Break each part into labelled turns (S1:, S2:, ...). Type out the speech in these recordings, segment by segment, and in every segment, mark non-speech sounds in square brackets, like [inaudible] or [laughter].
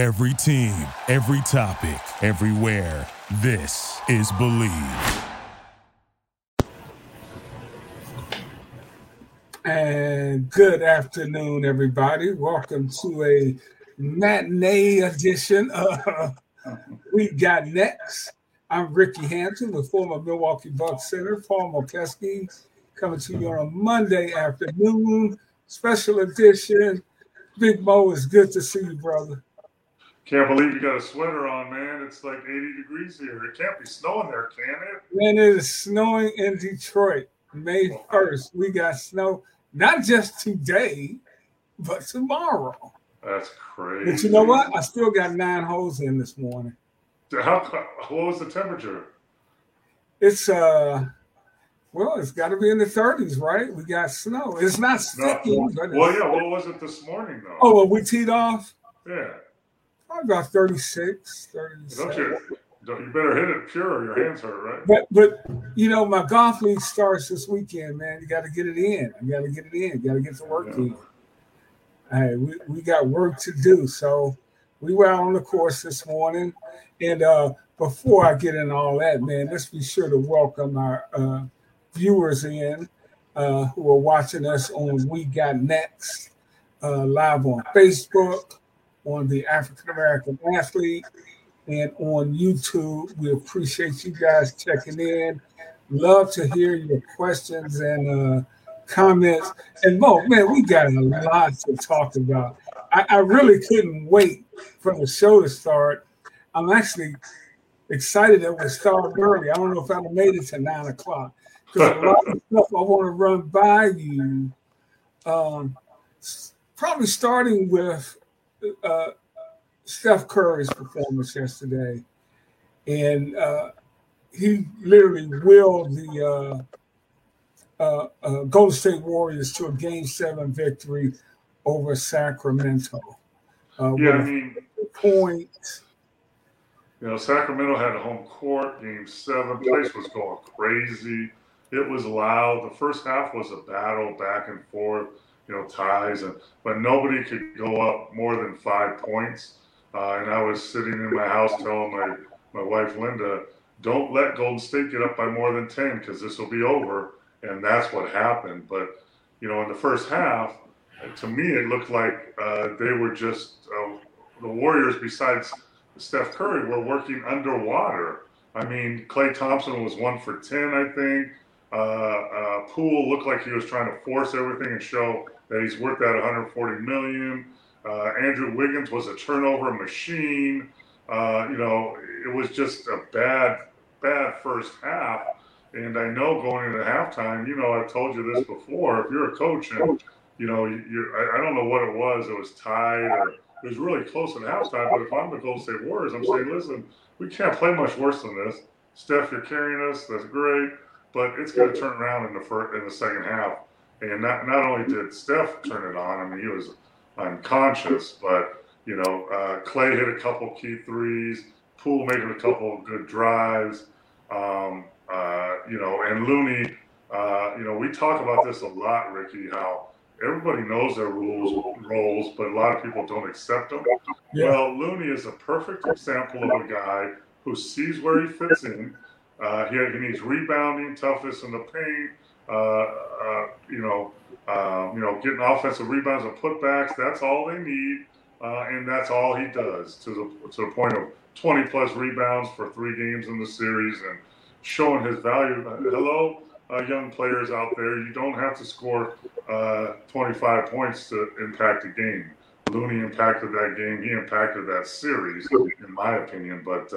S1: Every team, every topic, everywhere. This is Bleav.
S2: And good afternoon, everybody. Welcome to a matinee edition of [laughs] We Got Next. I'm Ricky Hampton with former Milwaukee Bucks center Paul Mokeski coming to you on a Monday afternoon, special edition. Big Mo, it's good to see you, brother.
S3: Can't believe you got a sweater on, man. It's like 80 degrees here. It can't be snowing there, can it?
S2: Man, it is snowing in Detroit. May 1st. We got snow not just today, but tomorrow.
S3: That's crazy.
S2: But you know what? I still got nine holes in this morning.
S3: How what was the temperature?
S2: It's uh well, it's got to be in the 30s, right? We got snow. It's not sticking.
S3: No. well, yeah. What was it this morning, though?
S2: Oh, well, we teed off.
S3: Yeah.
S2: About 36, 37.
S3: Don't you, don't, you better hit it pure your hands hurt, right?
S2: But, but you know, my golf league starts this weekend, man. You got to get it in. You got to get it in. You got to get the work yeah. in. Hey, we, we got work to do. So we were out on the course this morning. And uh, before I get into all that, man, let's be sure to welcome our uh, viewers in uh, who are watching us on We Got Next uh, live on Facebook, on the African American Athlete, and on YouTube. We appreciate you guys checking in. Love to hear your questions and uh, comments. And Mo, man, we got a lot to talk about. I, I really couldn't wait for the show to start. I'm actually excited that we started early. I don't know if have made it to nine o'clock because a lot of stuff I want to run by you. Um, probably starting with uh, Steph Curry's performance yesterday, and uh, he literally willed the uh, uh, uh, Golden State Warriors to a Game Seven victory over Sacramento.
S3: Uh, yeah, I mean,
S2: point.
S3: You know, Sacramento had a home court. Game Seven, place was going crazy. It was loud. The first half was a battle back and forth, you know, ties, and but nobody could go up more than five points. Uh, and I was sitting in my house telling my my wife Linda, "Don't let Golden State get up by more than ten because this will be over." And that's what happened. But you know, in the first half, to me, it looked like uh, they were just uh, the Warriors. Besides Steph Curry, were working underwater. I mean, Klay Thompson was one for ten, I think. Uh, uh, Poole looked like he was trying to force everything and show that he's worth that 140 million. Uh, Andrew Wiggins was a turnover machine. Uh, you know, it was just a bad, bad first half. And I know going into halftime, you know, I've told you this before. If you're a coach and you know, you I, I don't know what it was. It was tied or it was really close at halftime. But if I'm the Golden State Warriors, I'm saying, listen, we can't play much worse than this. Steph, you're carrying us. That's great but it's going to turn around in the first, in the second half. And not not only did Steph turn it on, I mean he was unconscious, but you know uh, Klay hit a couple key threes, Poole made a couple good drives, um, uh, you know, and Looney. Uh, you know, we talk about this a lot, Ricky. How everybody knows their rules roles, but a lot of people don't accept them. Yeah. Well, Looney is a perfect example of a guy who sees where he fits in uh, he, he needs rebounding, toughness in the paint. Uh, uh, you know, um, you know, getting offensive rebounds and putbacks. That's all they need, uh, and that's all he does to the to the point of 20 plus rebounds for three games in the series and showing his value. Uh, hello, uh, young players out there, you don't have to score 25 points to impact a game. Looney impacted that game. He impacted that series, in my opinion. But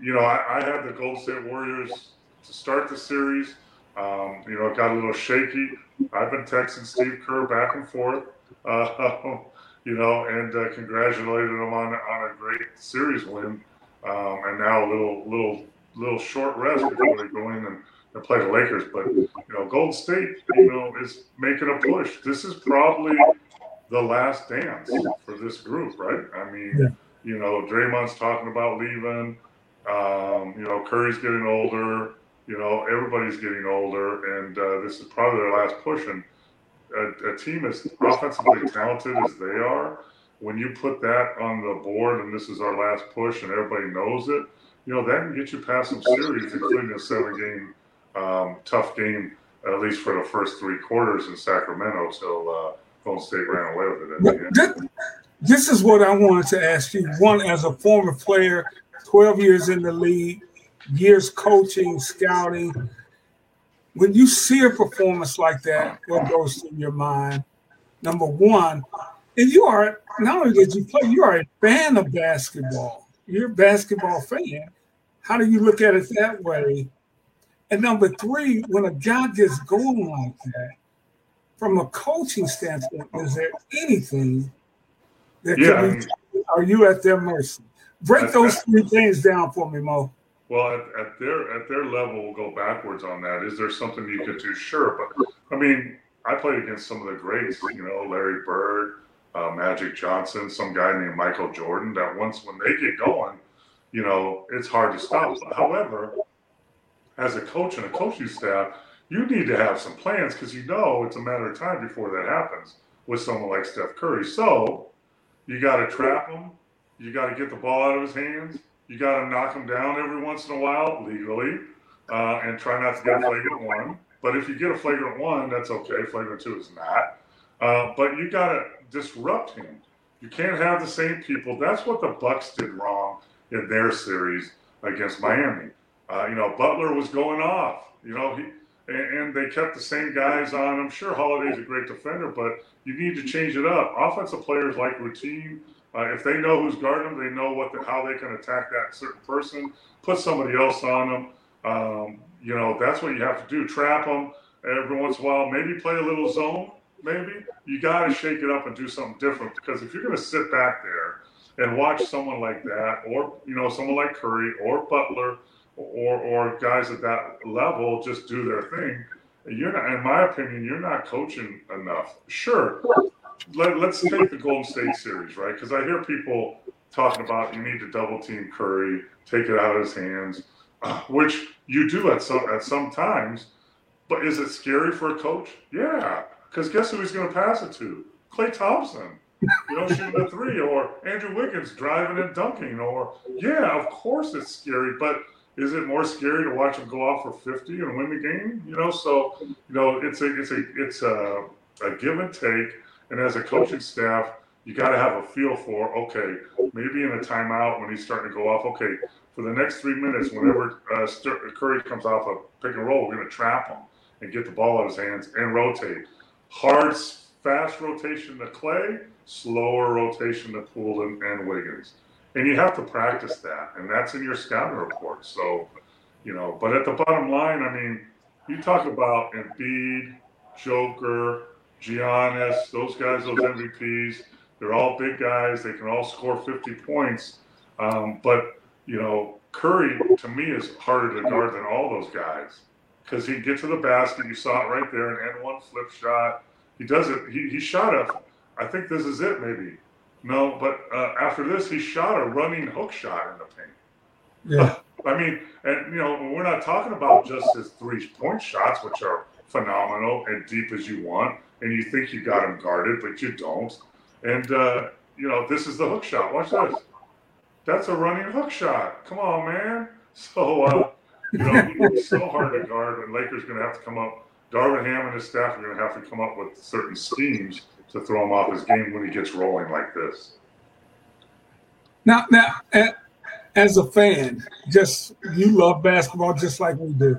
S3: you know, I, I, had the Golden State Warriors to start the series. Um, you know, it got a little shaky. I've been texting Steve Kerr back and forth, uh, [laughs] you know, and uh, congratulated him on on a great series win. Um, and now a little little little short rest before they go in and, and play the Lakers. But you know, Golden State, you know, is making a push. This is probably the last dance for this group, right? I mean, yeah. you know, Draymond's talking about leaving. Um, you know, Curry's getting older. You know, everybody's getting older, and uh, this is probably their last push. And a, a, team as offensively talented as they are, when you put that on the board and this is our last push and everybody knows it, you know, that can get you past some series, including a seven game um, tough game, at least for the first three quarters in Sacramento till uh, Golden State ran away with it.
S2: This, this is what I wanted to ask you. One, as a former player, 12 years in the league, years coaching, scouting, when you see a performance like that, what goes through your mind? Number one, and you are not only did you play, you are a fan of basketball. You're a basketball fan. How do you look at it that way? And number three, when a guy gets going like that, from a coaching standpoint, is there anything that yeah, can be, are you at their mercy? Break those three things down for me, Mo.
S3: Well, at, at, their at their level, we'll go backwards on that. Is there something you could do? Sure, but I mean, I played against some of the greats. You know, Larry Bird, uh, Magic Johnson, some guy named Michael Jordan. That once when they get going, you know, it's hard to stop. However, as a coach and a coaching staff, you need to have some plans because you know it's a matter of time before that happens with someone like Steph Curry. So you got to trap him. You got to get the ball out of his hands. You got to knock them down every once in a while legally, uh, and try not to get a flagrant one. But if you get a flagrant one, that's okay. Flagrant two is not. Uh, but you got to disrupt him. You can't have the same people. That's what the Bucks did wrong in their series against Miami. Uh, you know, Butler was going off. You know, he and, and, they kept the same guys on. I'm sure Holiday's a great defender, but you need to change it up. Offensive players like routine. Uh, if they know who's guarding them, they know what the, how they can attack that certain person. Put somebody else on them. Um, you know, that's what you have to do. Trap them every once in a while. Maybe play a little zone. Maybe you got to shake it up and do something different because if you're going to sit back there and watch someone like that, or you know, someone like Curry or Butler or or guys at that level just do their thing. You're not, in my opinion, you're not coaching enough. Sure, let, us take the Golden State series, right? Because I hear people talking about you need to double team Curry, take it out of his hands, uh, which you do at some at some times. But is it scary for a coach? Yeah, because guess who he's going to pass it to? Klay Thompson. You know, shooting a three, or Andrew Wiggins driving and dunking, or yeah, of course it's scary, but is it more scary to watch them go off for 50 and win the game? You know, so you know it's a it's a it's a, a give and take. And as a coaching staff, you got to have a feel for okay, maybe in a timeout when he's starting to go off. Okay, for the next three minutes, whenever uh, Curry comes off a pick and roll, we're going to trap him and get the ball out of his hands and rotate. Hard, fast rotation to Klay, slower rotation to Poole and, and Wiggins and you have to practice that, and that's in your scouting report. So, you know, but at the bottom line, I mean, you talk about Embiid, Joker, Giannis, those guys, those MVPs. They're all big guys. They can all score 50 points. Um, but you know, Curry to me is harder to guard than all those guys because he gets to the basket. You saw it right there, an end one flip shot. He does it. He, he shot a. I think this is it. Maybe no, but uh, after this, he shot a running hook shot in the paint. Yeah. I mean, and you know, we're not talking about just his three point shots, which are phenomenal and deep as you want, and you think you got him guarded, but you don't. And uh, you know, this is the hook shot. Watch this. That's a running hook shot. Come on, man. [laughs] So uh, you know, it's so hard to guard, and Lakers going to have to come up. Darvin Ham and his staff are going to have to come up with certain schemes to throw him off his game when he gets rolling like this.
S2: Now, now, as a fan, just you love basketball just like we do.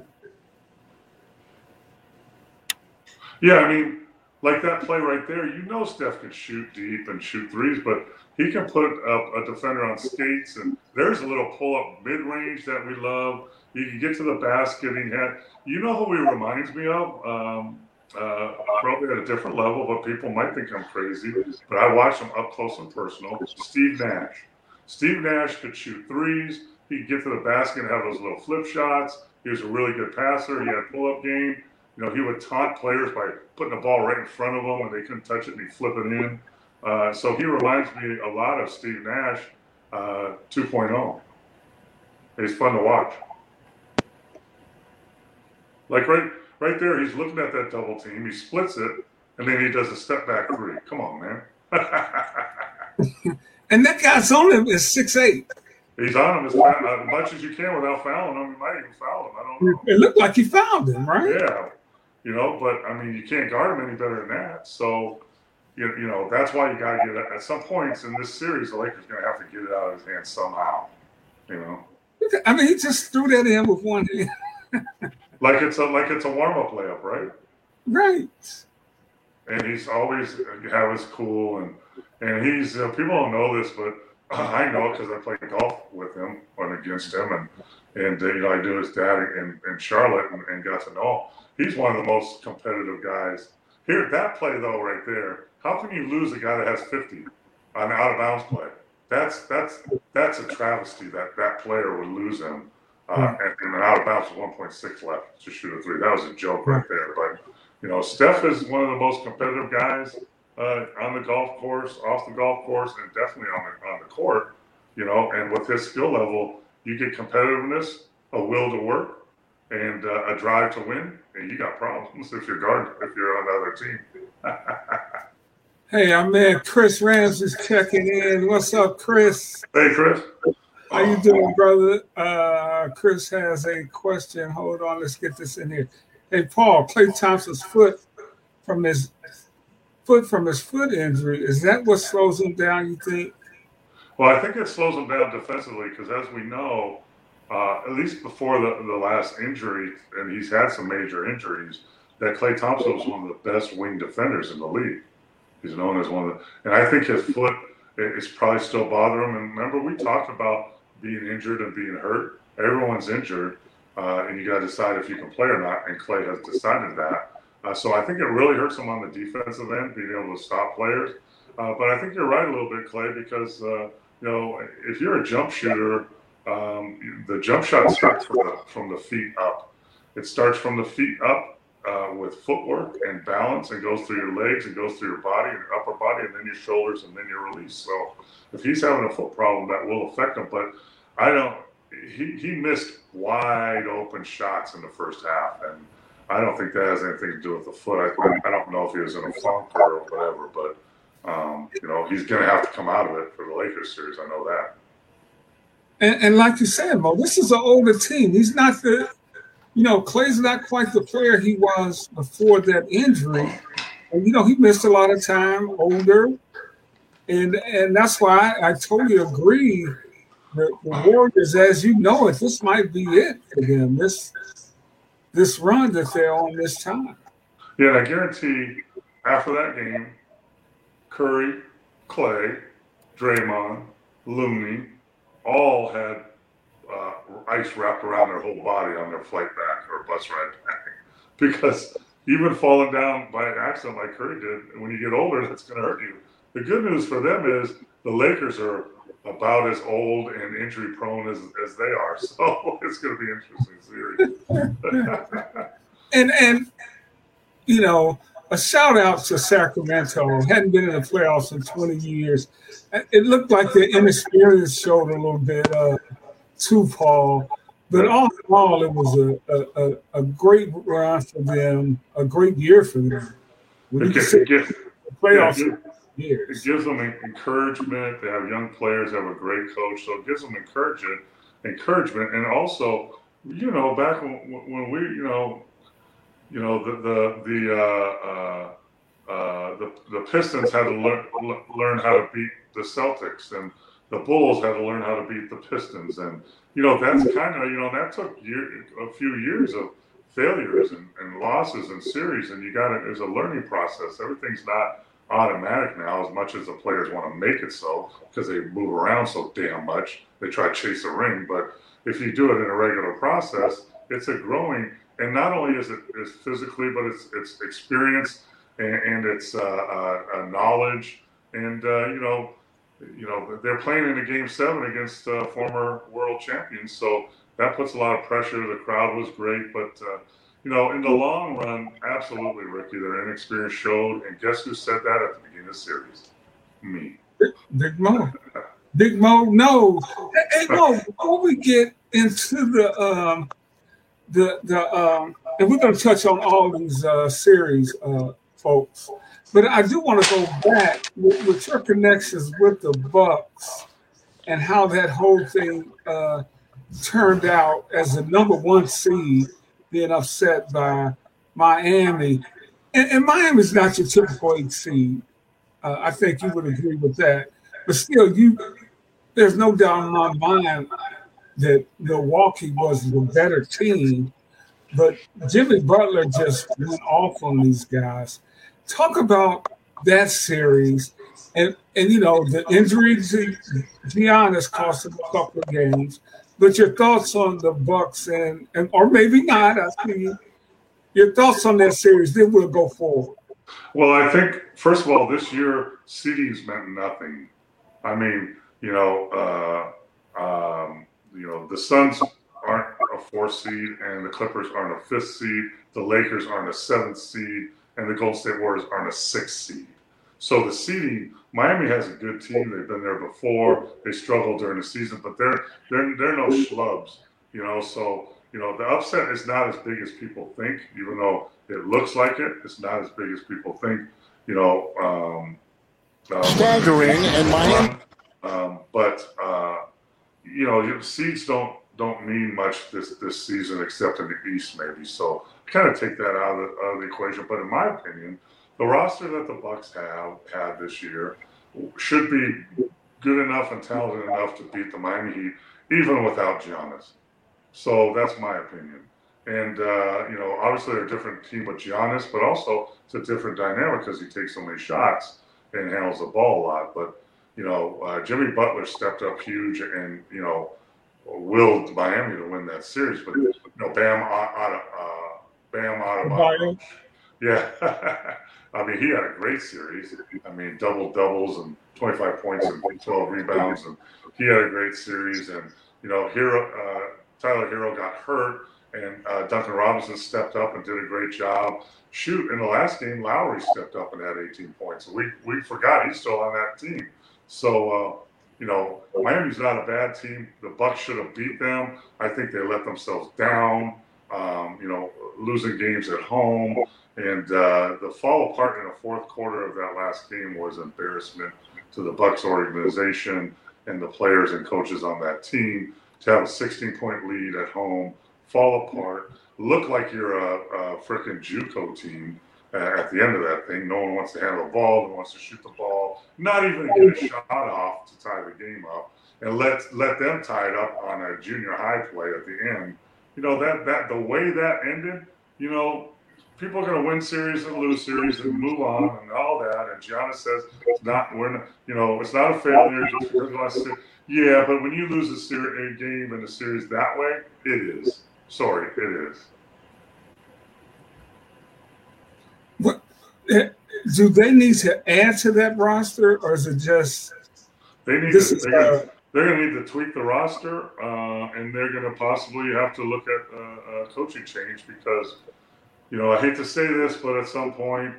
S3: Yeah, I mean, like that play right there, you know Steph can shoot deep and shoot threes, but he can put a, a defender on skates, and there's a little pull up mid range that we love. He can get to the basket. He had, you know, who he reminds me of? Um, uh, probably at a different level, but people might think I'm crazy. But I watch him up close and personal. Steve Nash. Steve Nash could shoot threes. He'd get to the basket and have those little flip shots. He was a really good passer. He had a pull up game. You know, he would taunt players by putting the ball right in front of them and they couldn't touch it and he'd flip it in. Uh, so he reminds me a lot of Steve Nash uh, 2.0. He's fun to watch. Like right right there, he's looking at that double team. He splits it, and then he does a step back three. Come on, man. [laughs]
S2: and that guy's on him is six eight.
S3: He's on him as, as much as you can without fouling him. You might even foul him. I don't know.
S2: It looked like he fouled him, right?
S3: Yeah, you know, but I mean, you can't guard him any better than that. So, you, you know, that's why you got to get it. At some points in this series, the Lakers going to have to get it out of his hands somehow. You know.
S2: I mean, he just threw that in with one hand. [laughs]
S3: like it's a like it's a warm up layup, right?
S2: Right.
S3: And he's always have his cool and and he's uh, people don't know this, but I know because I played golf with him and against him, and and uh, you know I knew his dad in, in Charlotte and, and got to know. He's one of the most competitive guys. Here, that play though, right there. How can you lose a guy that has 50 on an out of bounds play? That's that's that's a travesty that that player would lose him. Uh, and, and out of bounds with 1.6 left to shoot a three. That was a joke right there. But you know, Steph is one of the most competitive guys uh, on the golf course, off the golf course, and definitely on the on the court. You know, and with his skill level, you get competitiveness, a will to work, and uh, a drive to win, and you got problems if you're guard if you're on the other team. [laughs]
S2: hey, our man Chris Rams is checking in. What's up, Chris?
S3: Hey, Chris.
S2: How you doing, brother? Uh, Chris has a question. Hold on, let's get this in here. Hey, Paul, Klay Thompson's foot from his foot from his foot injury. Is that what slows him down? You think?
S3: Well, I think it slows him down defensively because, as we know, uh, at least before the, the last injury, and he's had some major injuries, that Klay Thompson was one of the best wing defenders in the league. He's known as one of the, and I think his foot is probably still bothering him. And remember, we talked about being injured and being hurt. Everyone's injured, uh, and you got to decide if you can play or not. And Klay has decided that. Uh, so I think it really hurts him on the defensive end, being able to stop players. Uh, but I think you're right a little bit, Clay, because uh, you know if you're a jump shooter, um, the jump shot starts from the, from the feet up. It starts from the feet up uh, with footwork and balance, and goes through your legs, and goes through your body, and your upper body, and then your shoulders, and then your release. So if he's having a foot problem, that will affect him. But I don't. He, he missed wide open shots in the first half, and I don't think that has anything to do with the foot. I, I don't know if he was in a funk or whatever, but um, you know he's going to have to come out of it for the Lakers series. I know that.
S2: And, and like you said, Mo, this is an older team. He's not the, you know, Klay's not quite the player he was before that injury. And you know, he missed a lot of time, older, and and that's why I, I totally agree. The, the Warriors, as you know it, this might be it for them. This this run that they're on this time.
S3: Yeah, I guarantee after that game, Curry, Clay, Draymond, Looney, all had uh, ice wrapped around their whole body on their flight back or bus ride back. [laughs] Because even falling down by accident like Curry did, when you get older, that's going to hurt you. The good news for them is the Lakers are about as old and injury prone as, as they are. [laughs] So it's going to be interesting
S2: series. [laughs] and and you know, a shout out to Sacramento. Hadn't been in the playoffs in 20 years. It looked like the inexperience showed a little bit uh, to Paul. But all in all, it was a, a, a great run for them, a great year for them.
S3: When you get, playoffs. Yeah, years. It gives them encouragement. They have young players, they have a great coach, so it gives them encouragement. Encouragement, and also, you know, back when, when we, you know, you know, the the the uh, uh, uh, the, the Pistons had to learn learn how to beat the Celtics, and the Bulls had to learn how to beat the Pistons, and you know that's kind of you know that took year, a few years of failures and, and losses and series, and you got it. There's a learning process. Everything's not automatic now as much as the players want to make it so because they move around so damn much. They try to chase a ring, but if you do it in a regular process, it's a growing. And not only is it is physically, but it's it's experience and, and it's uh, uh, knowledge. And uh, you know, you know they're playing in a game seven against uh, former world champions, so that puts a lot of pressure. The crowd was great, but uh, you know, in the long run, absolutely, Ricky, their inexperience showed. And guess who said that at the beginning of the series? Me.
S2: Big Mo. Big Mo knows. Hey, Mo, [laughs] before we get into the um, the the um, and we're going to touch on all these uh, series uh, folks. But I do want to go back with, with your connections with the Bucks and how that whole thing uh, turned out as the number one seed being upset by Miami. And, and Miami is not your typical eight seed. Uh, I think you would agree with that. But still, you there's no doubt in my mind that Milwaukee was the better team. But Jimmy Butler just went off on these guys. Talk about that series, and and you know the injury to Giannis cost him a couple of games. But your thoughts on the Bucks and, and or maybe not. I see your thoughts on that series. Then we'll go forward.
S3: Well, I think first of all, this year CDs meant nothing. I mean, you know, uh, um, you know, the Suns aren't a fourth seed, and the Clippers aren't a fifth seed. The Lakers aren't a seventh seed, and the Golden State Warriors aren't a sixth seed. So the seeding, Miami has a good team. They've been there before. They struggled during the season, but they're they're they're no schlubs, you know. So you know the upset is not as big as people think, even though it looks like it. It's not as big as people think, you know. Um,
S4: um, Staggering in Miami,
S3: um, but uh, you know your seeds don't don't mean much this this season except in the East maybe. So kind of take that out of, the, out of the equation. But in my opinion the roster that the Bucks have had this year should be good enough and talented enough to beat the Miami Heat, even without Giannis. So that's my opinion. And uh, you know, obviously they're a different team with Giannis, but also it's a different dynamic because he takes so many shots and handles the ball a lot. But you know, uh, Jimmy Butler stepped up huge and you know willed Miami to win that series. But you know, Bam out, of uh, Bam out of yeah. [laughs] I mean, he had a great series. I mean, double doubles and 25 points and 12 rebounds, and he had a great series. And you know, Herro, uh, Tyler Herro got hurt, and uh, Duncan Robinson stepped up and did a great job. Shoot, in the last game, Lowry stepped up and had 18 points. We we forgot he's still on that team. So uh, you know, Miami's not a bad team. The Bucks should have beat them. I think they let themselves down. Um, you know, losing games at home. And uh, the fall apart in the fourth quarter of that last game was embarrassment to the Bucks organization and the players and coaches on that team to have a 16 point lead at home, fall apart, look like you're a, a freaking JUCO team uh, at the end of that thing. No one wants to handle the ball, no one wants to shoot the ball, not even get a shot off to tie the game up, and let let them tie it up on a junior high play at the end. You know that that the way that ended. You know, people are going to win series and lose series and move on and all that. And Giannis says it's not, we're not, you know, it's not a failure just Yeah, but when you lose a, series, a game in a series that way, it is. Sorry, it is.
S2: What eh, do they need to add to that roster, or is it just
S3: they need to? They're, uh, gonna, they're gonna need to tweak the roster, uh, and they're gonna possibly have to look at uh, a coaching change because you know, I hate to say this, but at some point,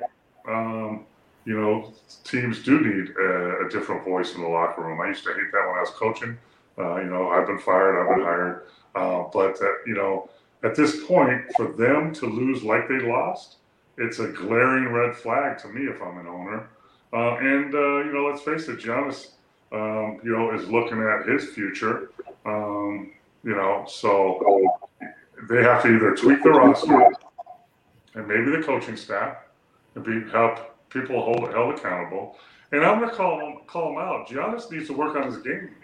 S3: um, you know, teams do need a, a, different voice in the locker room. I used to hate that when I was coaching. Uh, you know, I've been fired, I've been hired. Uh, but, uh, you know, at this point, for them to lose like they lost, it's a glaring red flag to me if I'm an owner. Uh, and, uh, you know, let's face it, Giannis, um, you know, is looking at his future. Um, you know, so they have to either tweak the roster and maybe the coaching staff and be help people hold held accountable. And I'm going to call call him out. Giannis needs to work on his game.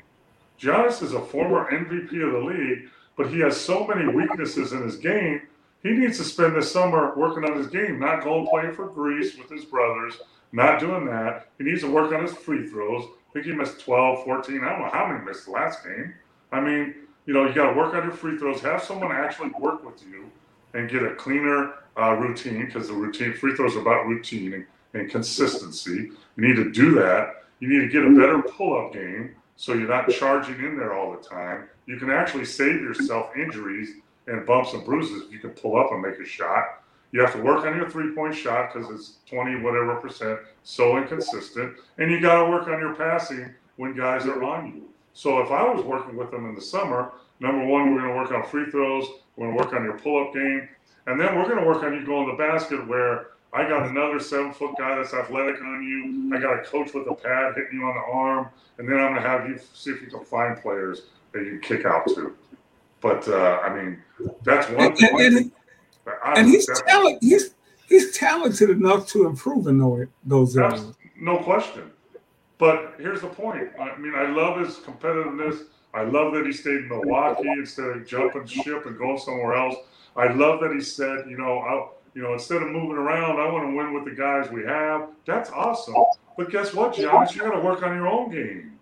S3: Giannis is a former MVP of the league, but he has so many weaknesses in his game. He needs to spend this summer working on his game, not going playing for Greece with his brothers, not doing that. He needs to work on his free throws. I think he missed 12, 14. I don't know how many missed the last game. I mean, you know, you got to work on your free throws. Have someone actually work with you and get a cleaner uh, routine because the routine free throws are about routine and, and consistency. You need to do that. You need to get a better pull-up game so you're not charging in there all the time. You can actually save yourself injuries and bumps and bruises you can pull up and make a shot. You have to work on your three-point shot because it's 20 whatever percent, so inconsistent. And you got to work on your passing when guys are on you. So if I was working with them in the summer, number one, we're going to work on free throws. We're going to work on your pull-up game. And then we're going to work on you going to the basket where I got another seven foot guy that's athletic on you. I got a coach with a pad hitting you on the arm, and then I'm going to have you see if you can find players that you kick out to. But uh, I mean, that's one.
S2: And, and, and, and he's talented. He's he's talented enough to improve in those areas.
S3: No question. But here's the point. I mean, I love his competitiveness. I love that he stayed in Milwaukee instead of jumping ship and going somewhere else. I love that he said, you know, I, you know, instead of moving around, I want to win with the guys we have. That's awesome. But guess what, Giannis? You got to work on your own game.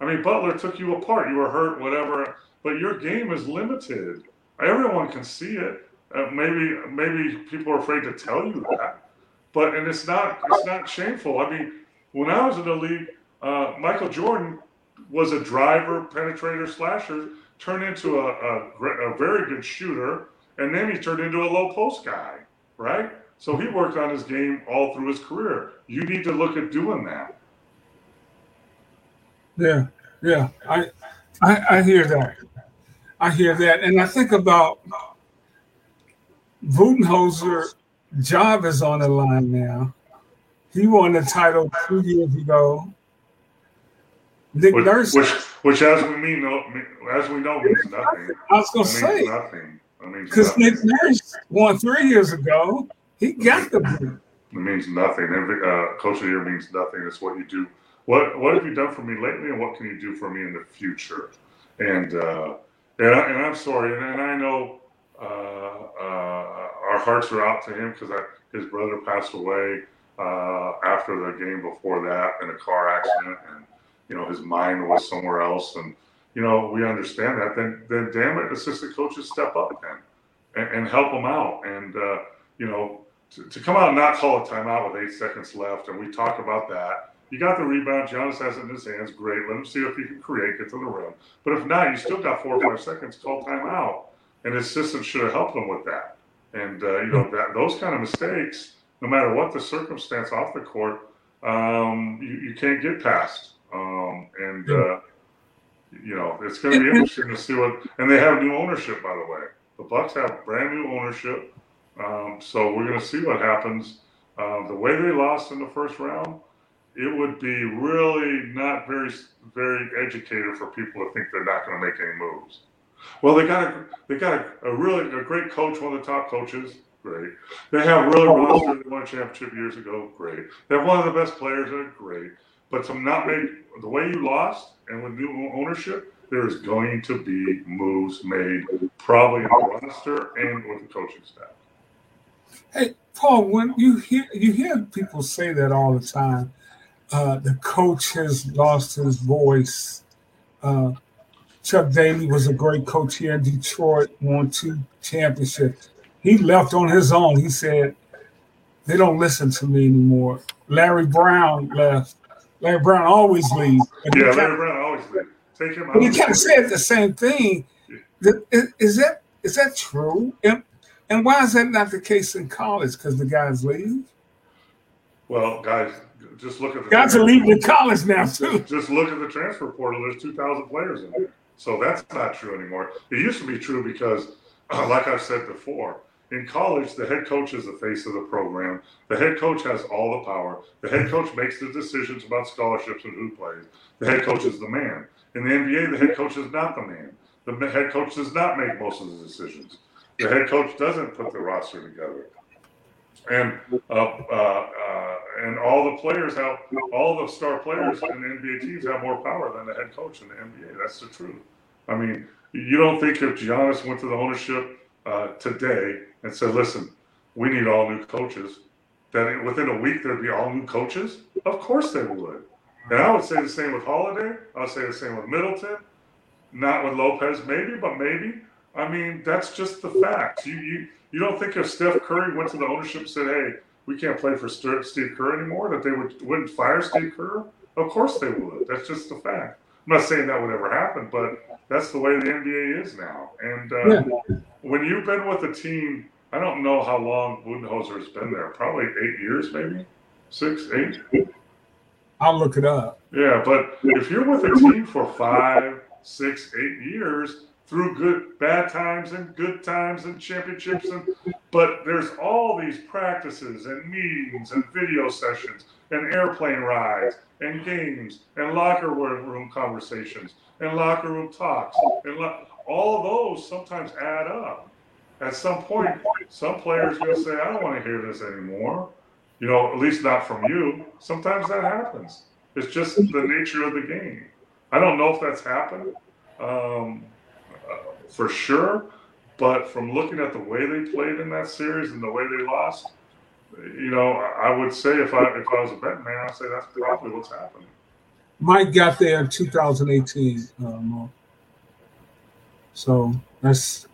S3: I mean, Butler took you apart. You were hurt, whatever. But your game is limited. Everyone can see it. Uh, maybe, maybe people are afraid to tell you that. But and it's not, it's not shameful. I mean, when I was in the league, uh, Michael Jordan was a driver, penetrator, slasher, turned into a, a, a very good shooter, and then he turned into a low post guy right? So he worked on his game all through his career. You need to look at doing that.
S2: Yeah, yeah, I, I, I hear that. I hear that, and I think about Budenholzer. Job is on the line now. He won the title two years ago.
S3: Nick which, Nurse, which, which as we mean, as we know, means nothing.
S2: I was going to say nothing. Because Nick Nurse won three years ago. He got the boot.
S3: It means nothing. Every uh, coach of the year means nothing. It's what you do. What What have you done for me lately, and what can you do for me in the future? And uh, and, I, and I'm sorry, and, and I know uh, uh, our hearts are out to him because his brother passed away uh, after the game before that in a car accident, and you know his mind was somewhere else, and you know, we understand that, then then damn it, assistant coaches step up then and, and help them out. And uh, you know, to, to, come out and not call a timeout with eight seconds left, and we talk about that. You got the rebound. Giannis has it in his hands. Great. Let him see if he can create, get to the rim. But if not, you still got four or five seconds. Call timeout, and his system should have helped him with that. And uh, you know that those kind of mistakes, no matter what the circumstance off the court, um, you, you can't get past. Um, and uh, you know, it's going to be interesting to see what. And they have new ownership, by the way. The Bucks have brand new ownership, um, so we're going to see what happens. Uh, the way they lost in the first round, it would be really not very, very educated for people to think they're not going to make any moves. Well, they got a, they got a, a really a great coach, one of the top coaches. Great. They have really roster. They won a championship years ago. Great. They have one of the best players. Great. But to not make the way you lost and with new ownership, there is going to be moves made, probably in the roster and with the coaching staff.
S2: Hey, Paul, when you hear you hear people say that all the time, uh, the coach has lost his voice. Uh, Chuck Daly was a great coach here in Detroit, won two championships. He left on his own. He said, "They don't listen to me anymore." Larry Brown left. Larry Brown always leaves.
S3: Yeah, Larry Brown always leaves. Take him out.
S2: Kind of said the same thing. Is, is that is that true? And, and why is that not the case in college? Because the guys leave.
S3: Well, guys, just look at the
S2: guys are leaving college now too.
S3: Just look at the transfer portal. There's two thousand players in there, so that's not true anymore. It used to be true because, uh, [clears throat] like I've said before, in college, the head coach is the face of the program. The head coach has all the power. The head coach makes the decisions about scholarships and who plays. The head coach is the man. In the NBA, the head coach is not the man. The head coach does not make most of the decisions. The head coach doesn't put the roster together. And uh, uh, uh, and all the players have all the star players in the NBA teams have more power than the head coach in the NBA. That's the truth. I mean, you don't think if Giannis went to the ownership uh, today and said, listen, we need all new coaches, that within a week there'd be all new coaches? Of course they would. And I would say the same with Holiday. I would say the same with Middleton. Not with Lopez, maybe, but maybe. I mean, that's just the facts. You, you, you don't think if Steph Curry went to the ownership and said, hey, we can't play for Steve Kerr anymore, that they would, wouldn't fire Steve Kerr? Of course they would. That's just the fact. I'm not saying that would ever happen, but that's the way the NBA is now. And uh, yeah. when you've been with a team, I don't know how long Budenholzer has been there. Probably eight years, maybe six, eight.
S2: I'll look it up.
S3: Yeah, but if you're with a team for five, six, eight years, through good bad times and good times and championships and but there's all these practices and meetings and video sessions and airplane rides and games and locker room conversations and locker room talks and lo- all of those sometimes add up. At some point some players will say i don't want to hear this anymore. You know at least not from you. Sometimes that happens. It's just the nature of the game. I don't know if that's happened. Um, for sure. But from looking at the way they played in that series and the way they lost, you know, I would say if I if I was a betting man, I'd say that's probably what's happening.
S2: Mike got there in 2018, um, so that's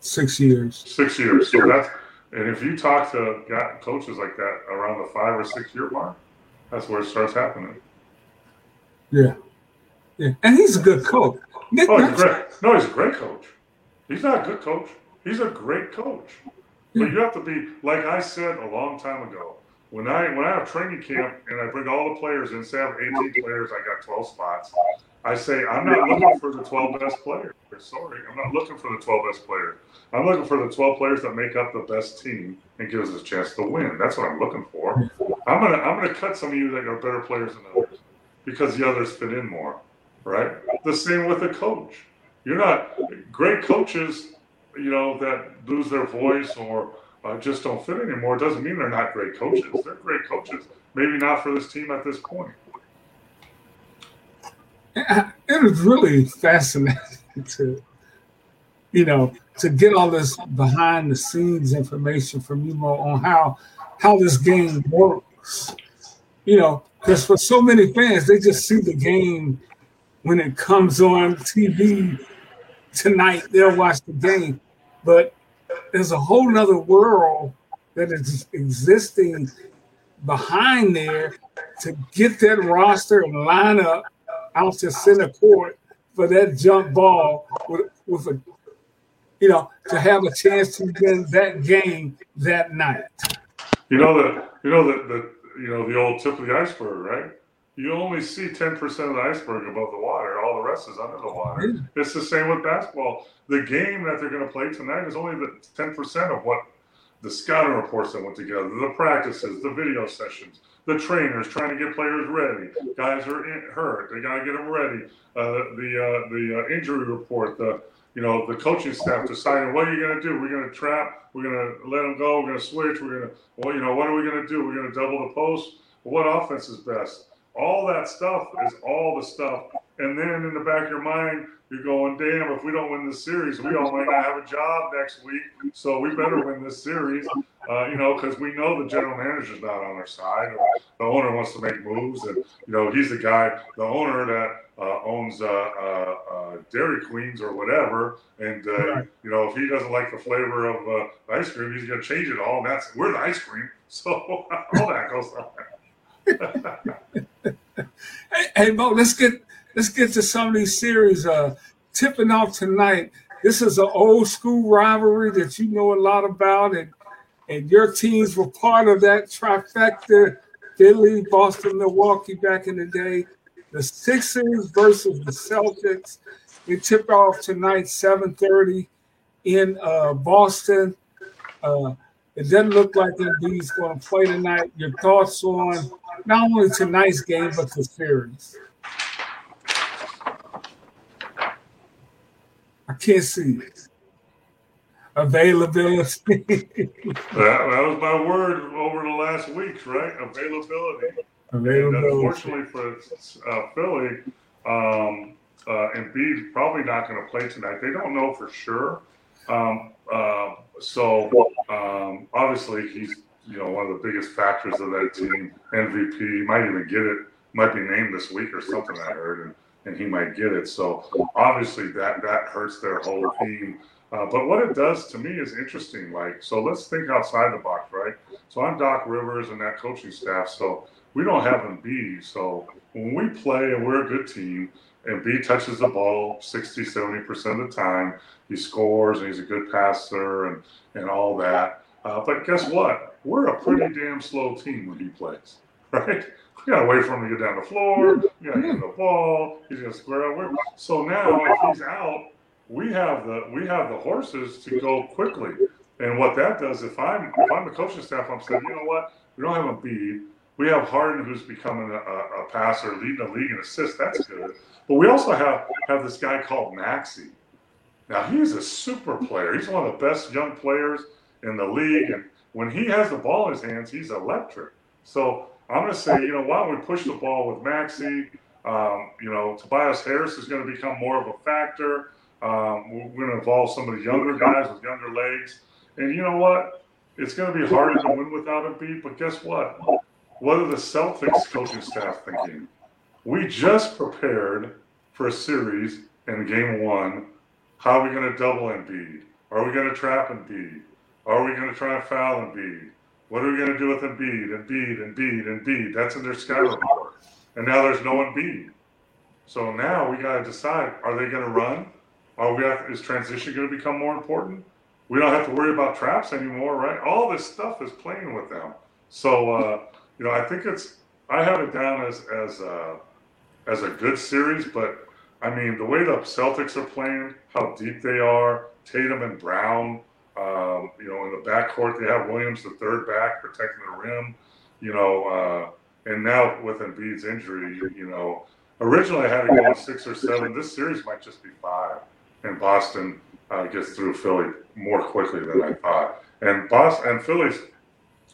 S2: six years.
S3: Six years. So that's and if you talk to coaches like that around the five or six year mark, that's where it starts happening.
S2: Yeah, yeah, and he's a good coach.
S3: Nick oh, he's great. No, he's a great coach. He's not a good coach. He's a great coach. But you have to be like I said a long time ago. When I when I have training camp and I bring all the players in, say I have 18 players, I got 12 spots. I say I'm not looking for the 12 best players. Sorry, I'm not looking for the 12 best players. I'm looking for the 12 players that make up the best team and gives us a chance to win. That's what I'm looking for. I'm gonna I'm gonna cut some of you that are better players than others because the others fit in more right? The same with a coach. You're not great coaches, you know, that lose their voice or uh, just don't fit anymore. Doesn't mean they're not great coaches. They're great coaches. Maybe not for this team at this point.
S2: It is really fascinating to, you know, to get all this behind the scenes information from you Mo on how how this game works. You know, because for so many fans, they just see the game when it comes on TV tonight, they'll watch the game. But there's a whole nother world that is existing behind there to get that roster and line up out to center court for that jump ball with, with a you know to have a chance to win that game that night.
S3: You know the you know the, the you know the old tip of the iceberg, right? You only see 10% of the iceberg above the water. All the rest is under the water. It's the same with basketball. The game that they're going to play tonight is only the 10% of what the scouting reports that went together, the practices, the video sessions, the trainers trying to get players ready. Guys are in, hurt. They got to get them ready. Uh, the uh, the uh, injury report, the you know the coaching staff deciding what are you going to do. We're going to trap. We're going to let them go. We're going to switch. We're going to well, you know, what are we going to do? We're going to double the post. What offense is best? All that stuff is all the stuff. And then in the back of your mind, you're going, damn, if we don't win this series, we all might not have a job next week. So we better win this series, uh, you know, because we know the general manager's not on our side. Or the owner wants to make moves. And, you know, he's the guy, the owner that uh, owns uh, uh, uh Dairy Queens or whatever. And, uh, you know, if he doesn't like the flavor of ice cream, he's going to change it all. And that's, we're the ice cream. [laughs] So all that goes on
S2: hey, hey, Mo, let's get let's get to some of these series uh, tipping off tonight. This is an old school rivalry that you know a lot about, and and your teams were part of that trifecta: Philly, Boston, Milwaukee back in the day. The Sixers versus the Celtics. We tip off tonight, 7:30 in uh, Boston. Uh, it doesn't look like Embiid's going to play tonight. Your thoughts on not only tonight's game but the series? I can't see it. Availability. [laughs]
S3: that, that was my word over the last weeks, right? Availability. Availability. And unfortunately for uh, Philly, um, uh, Embiid's probably not going to play tonight. They don't know for sure. Um, uh, so um, obviously he's you know one of the biggest factors of that team. MVP might even get it. Might be named this week or something. I heard, and, and he might get it. So obviously that that hurts their whole team. Uh, but what it does to me is interesting. Like, so let's think outside the box, right? So I'm Doc Rivers and that coaching staff. So we don't have Embiid. So when we play and we're a good team, Embiid touches the ball 60, 70% of the time. He scores and he's a good passer and, and all that. Uh, but guess what? We're a pretty damn slow team when he plays, [laughs] right? We got to wait for him to get down the floor. We got to get the ball. He's to square up. So now, if he's out, we have the we have the horses to go quickly. And what that does, if I'm if I'm the coaching staff, I'm saying, you know what, we don't have a Embiid. We have Harden, who's becoming a, a, passer, leading the league in assists. That's good. But we also have have this guy called Maxey. Now he's a super player. He's one of the best young players in the league, and when he has the ball in his hands, he's electric. So I'm going to say, you know, why don't we push the ball with Maxey? Um, you know, Tobias Harris is going to become more of a factor. Um, we're going to involve some of the younger guys with younger legs. And you know what? It's going to be harder to win without Embiid, but guess what? What are the Celtics coaching staff thinking? We just prepared for a series in game one. How are we going to double Embiid? Are we going to trap Embiid? Are we going to try and foul Embiid? What are we going to do with Embiid, Embiid, Embiid, Embiid? That's in their sky report. And now there's no Embiid. So now we got to decide: Are they going to run? Are we? Is transition going to become more important? We don't have to worry about traps anymore, right? All this stuff is playing with them. So uh, you know, I think it's. I have it down as as a, uh, as a good series, but I mean the way the Celtics are playing, how deep they are, Tatum and Brown. Um, you know, in the backcourt they have Williams, the third back, protecting the rim. You know, uh, and now with Embiid's injury, you know, originally I had it go six or seven. This series might just be five, and Boston uh, gets through Philly more quickly than I thought. And Boston and Philly's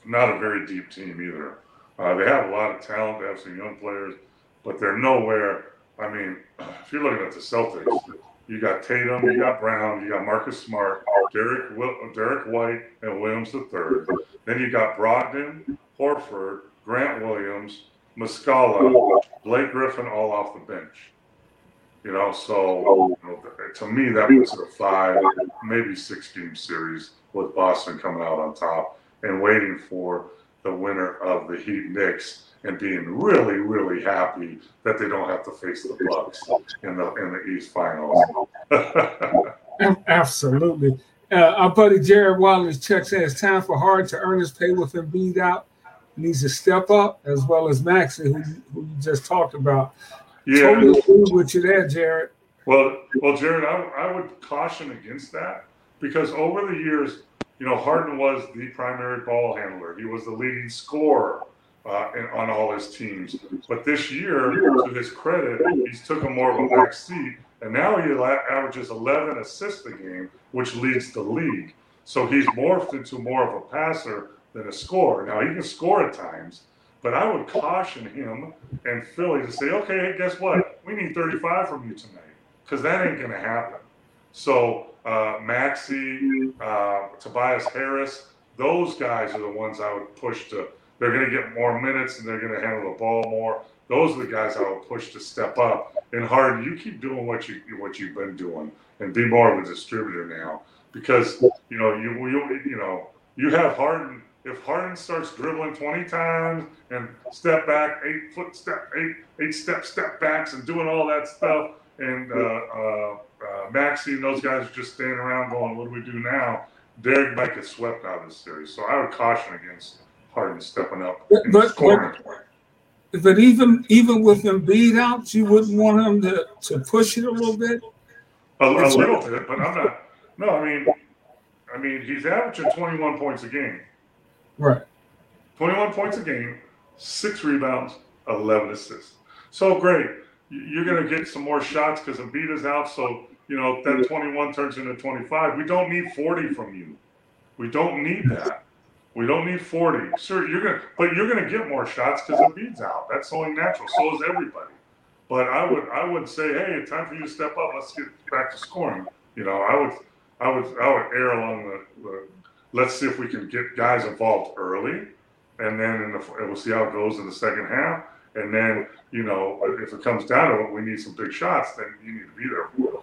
S3: not a very deep team either. Uh, they have a lot of talent. They have some young players, but they're nowhere. I mean, [clears throat] if you're looking at the Celtics, you got Tatum, you got Brown, you got Marcus Smart, Derrick Derrick White, and Williams III. Then you got Brogdon, Horford, Grant Williams, Muscala, Blake Griffin, all off the bench. You know, so you know, to me that was a five, maybe six game series with Boston coming out on top and waiting for the winner of the Heat Knicks and being really, really happy that they don't have to face the Bucks in the in the East Finals. [laughs]
S2: Absolutely. Uh, our buddy Jared Wallace checks in. It's time for Hard to earn his pay with Embiid out. He needs to step up as well as Maxey, who, who you just talked about. Yeah. Totally agree with you there, Jared.
S3: Well, well, Jared, I, I would caution against that because over the years, you know, Harden was the primary ball handler. He was the leading scorer uh, in, on all his teams. But this year, to his credit, he's took a more of a back seat, and now he averages 11 assists a game, which leads the league. So he's morphed into more of a passer than a scorer. Now he can score at times, but I would caution him and Philly to say, okay, guess what? We need 35 from you tonight because that ain't going to happen. So uh, Maxey, uh, Tobias Harris, those guys are the ones I would push to. They're going to get more minutes and they're going to handle the ball more. Those are the guys I would push to step up. And Harden, you keep doing what you what you've been doing and be more of a distributor now because you know you you you know you have Harden. If Harden starts dribbling 20 times and step back, eight foot step, eight eight step step backs, and doing all that stuff, and uh, uh, uh, Maxey and those guys are just standing around going, "What do we do now?" Derek might get swept out of this series, so I would caution against Harden stepping up.
S2: But, but, but, even even with him beat out, you wouldn't want him to, to push it a little bit.
S3: A, a little bit, but I'm not. No, I mean, I mean, he's averaging 21 points a game.
S2: Right.
S3: 21 points a game, six rebounds, 11 assists. So great you're going to get some more shots because Embiid is out. So, you know, that 21 turns into 25. We don't need 40 from you. We don't need that. We don't need 40. Sure, you're going to, but you're going to get more shots because Embiid's out. That's only natural. So is everybody. But I would, I would say, hey, it's time for you to step up. Let's get back to scoring. You know, I would, I would, I would err along the, the let's see if we can get guys involved early, and then in the, we'll see how it goes in the second half and then, you know, if it comes down to it, we need some big shots, then you need to be there for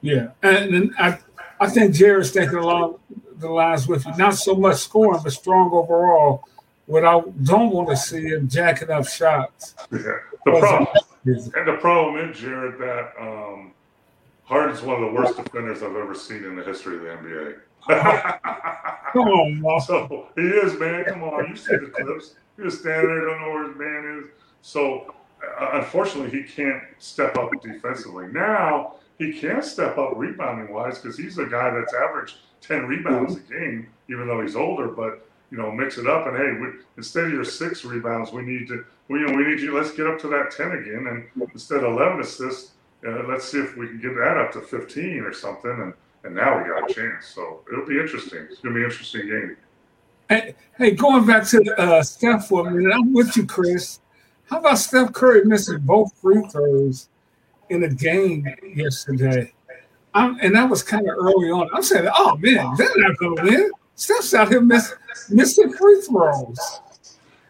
S2: Yeah. And then I, I think Jared's thinking along the lines with you. Not so much scoring, but strong overall. What I don't want to see him jacking up shots.
S3: Yeah. The problem, and the problem is, Jared, that um, Harden's one of the worst defenders I've ever seen in the history of the NBA. [laughs]
S2: Come on, man.
S3: So he is, man. Come on. You see the clips. He was standing there, don't know where his man is. So uh, unfortunately, he can't step up defensively. Now he can step up rebounding wise because he's a guy that's averaged 10 rebounds a game, even though he's older. But you know, mix it up and hey, we, instead of your six rebounds, we need to we, you know, we need you. Let's get up to that 10 again, and instead of 11 assists, uh, let's see if we can get that up to 15 or something. And and now we got a chance. So it'll be interesting. It's gonna be an interesting game.
S2: Hey, hey going back to uh, Steph for a minute, I'm with you, Chris. How about Steph Curry missing both free throws in a game yesterday? I'm, and that was kind of early on. I'm saying, oh man, they're not going to win. Steph's out here miss, missing free throws.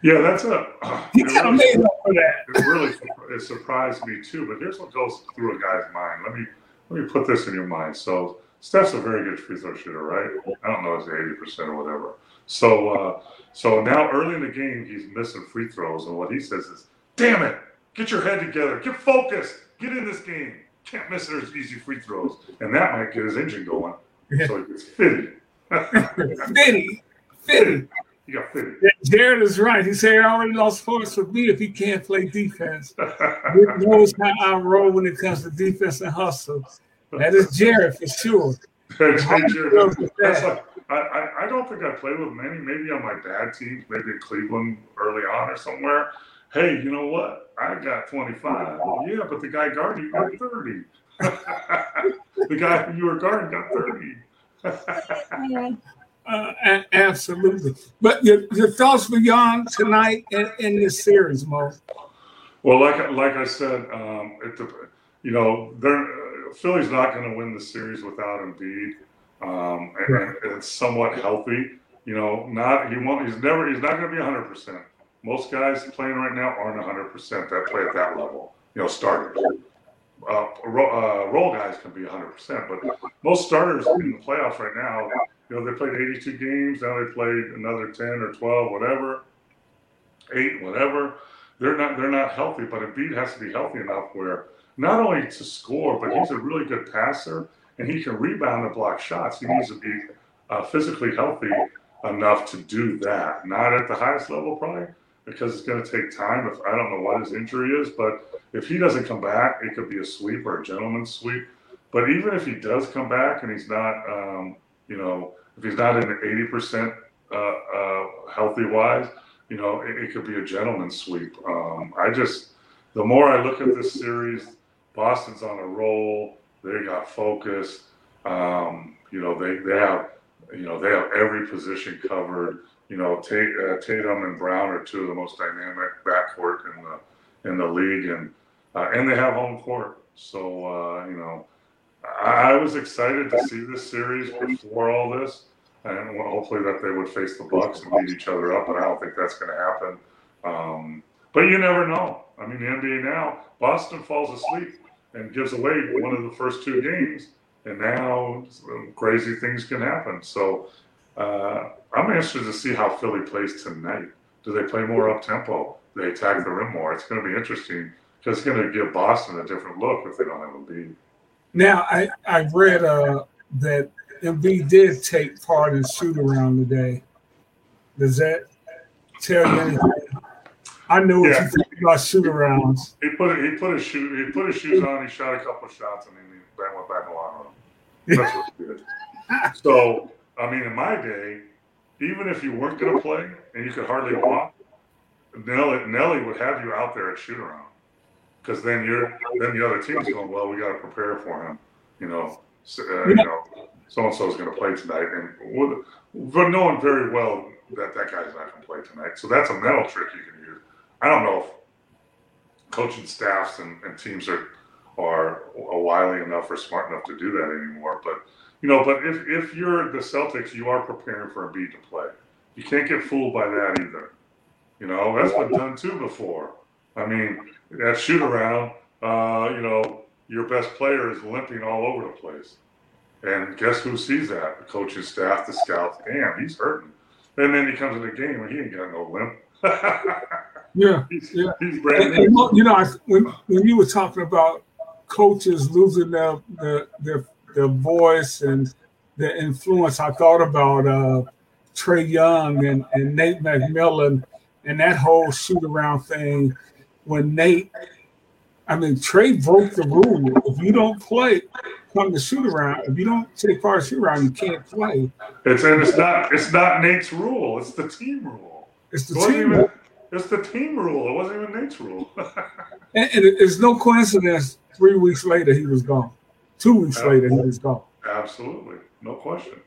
S3: Yeah, that's a.
S2: He kind of made up for that.
S3: It really it surprised me too. But here's what goes through a guy's mind. Let me let me put this in your mind. So Steph's a very good free throw shooter, right? I don't know, it's eighty percent or whatever. So uh, so now early in the game, he's missing free throws, and what he says is, "Damn it, get your head together, get focused, get in this game. Can't miss those easy free throws." And that might get his engine going. So he gets fitty, [laughs]
S2: fitty.
S3: He got.
S2: Jared is right. He said he already lost points with me if he can't play defense. he knows how I roll when it comes to defense and hustle. That is Jared for sure. [laughs]
S3: That's like, I, I, I don't think I played with many. Maybe on my bad teams, maybe in Cleveland early on or somewhere. Hey, you know what? I got 25. Well, yeah, but the guy guarding you got 30. [laughs] the guy you were guarding got
S2: 30. [laughs] uh, absolutely. But your, your thoughts beyond tonight in, in this series, Mo?
S3: Well, like like I said, um, it, you know, they're, Philly's not going to win the series without Embiid um, and, and, it's somewhat healthy. You know, not he won't. He's never. He's not going to be 100. percent Most guys playing right now aren't 100 percent that play at that level. You know, starters. Uh, ro- uh, role guys can be 100 percent, but most starters in the playoffs right now, you know, they played 82 games. Now they played another 10 or 12, whatever, eight, whatever. They're not. They're not healthy. But Embiid has to be healthy enough where not only to score, but he's a really good passer and he can rebound and block shots. He needs to be uh, physically healthy enough to do that. Not at the highest level, probably, because it's going to take time. If I don't know what his injury is, but if he doesn't come back, it could be a sweep or a gentleman's sweep. But even if he does come back and he's not, um, you know, if he's not in eighty percent uh, uh, healthy wise, you know, it, it, could be a gentleman's sweep. Um, I just, the more I look at this series, Boston's on a roll. They got focus. Um, you know, they, they have, you know, they have every position covered. You know, Tate, uh, Tatum and Brown are two of the most dynamic backcourt in the in the league, and uh, and they have home court. So uh, you know, I, I, was excited to see this series before all this, and hopefully that they would face the Bucks and beat each other up. But I don't think that's going to happen. Um, but you never know. I mean, the NBA now, Boston falls asleep and gives away one of the first two games, and now crazy things can happen. So uh, I'm interested to see how Philly plays tonight. Do they play more up tempo? They attack the rim more. It's going to be interesting because it's going to give Boston a different look if they don't have a lead.
S2: Now I I read uh, that Embiid did take part in shoot around today. Does that tell you anything? I know what yeah. you think about shoot arounds.
S3: He put he put his shoe he put his shoes on. He shot a couple of shots, and then he went back in the locker room. That's what he did. [laughs] So I mean, in my day, even if you weren't going to play and you could hardly walk, Nelly, Nelly would have you out there at shoot around because then you're then the other team's going, well, we got to prepare for him. You know, uh, you know, so and so is going to play tonight, and but knowing very well that that guy's not going to play tonight. So that's a mental trick you can use. I don't know if coaching staffs and, and teams are are wily enough or smart enough to do that anymore. But you know, but if if you're the Celtics, you are preparing for Embiid to play. You can't get fooled by that either. You know, that's been done too before. I mean, that shoot around, uh, you know, your best player is limping all over the place. And guess who sees that? The coaching staff, the scouts. Damn, he's hurting. And then he comes in the game and he ain't got no limp. [laughs]
S2: Yeah, yeah. And, you know, I, when when you were talking about coaches losing their their their, their voice and their influence, I thought about uh, Trae Young and, and Nate McMillan and that whole shoot around thing when Nate I mean, Trae broke the rule. If you don't play, come the shoot around. If you don't take part of shoot around, you can't play.
S3: It's and it's not it's not Nate's rule. It's the team rule.
S2: It's the
S3: It
S2: team.
S3: even,
S2: rule.
S3: It's the team rule. It wasn't even Nate's rule. [laughs]
S2: And, and it's no coincidence. Three weeks later, he was gone. Two weeks later, he was gone.
S3: Absolutely, no question.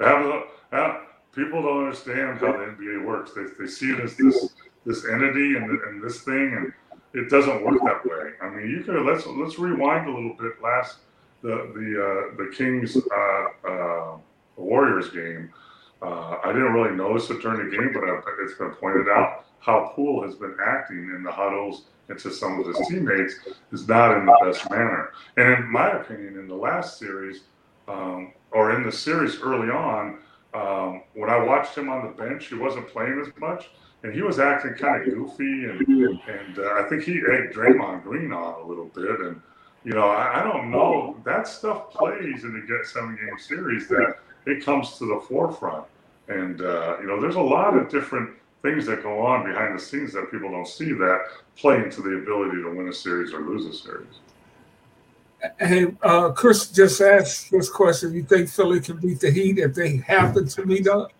S3: Have, have, people don't understand how the NBA works. They, they see it as this this entity and, and this thing, and it doesn't work that way. I mean, you could let's let's rewind a little bit. Last the the uh, the Kings uh, uh, Warriors game. Uh, I didn't really notice it during the game, but I, it's been pointed out how Poole has been acting in the huddles and to some of his teammates is not in the best manner. And in my opinion, in the last series, um, or in the series early on, um, when I watched him on the bench, he wasn't playing as much, and he was acting kind of goofy, and and uh, I think he egged Draymond Green on a little bit, and you know I, I don't know that stuff plays in the get seven game series that it comes to the forefront, and uh, you know there's a lot of different things that go on behind the scenes that people don't see that play into the ability to win a series or lose a series.
S2: Hey, uh, Chris just asked this question. You think Philly can beat the Heat if they happen to meet up?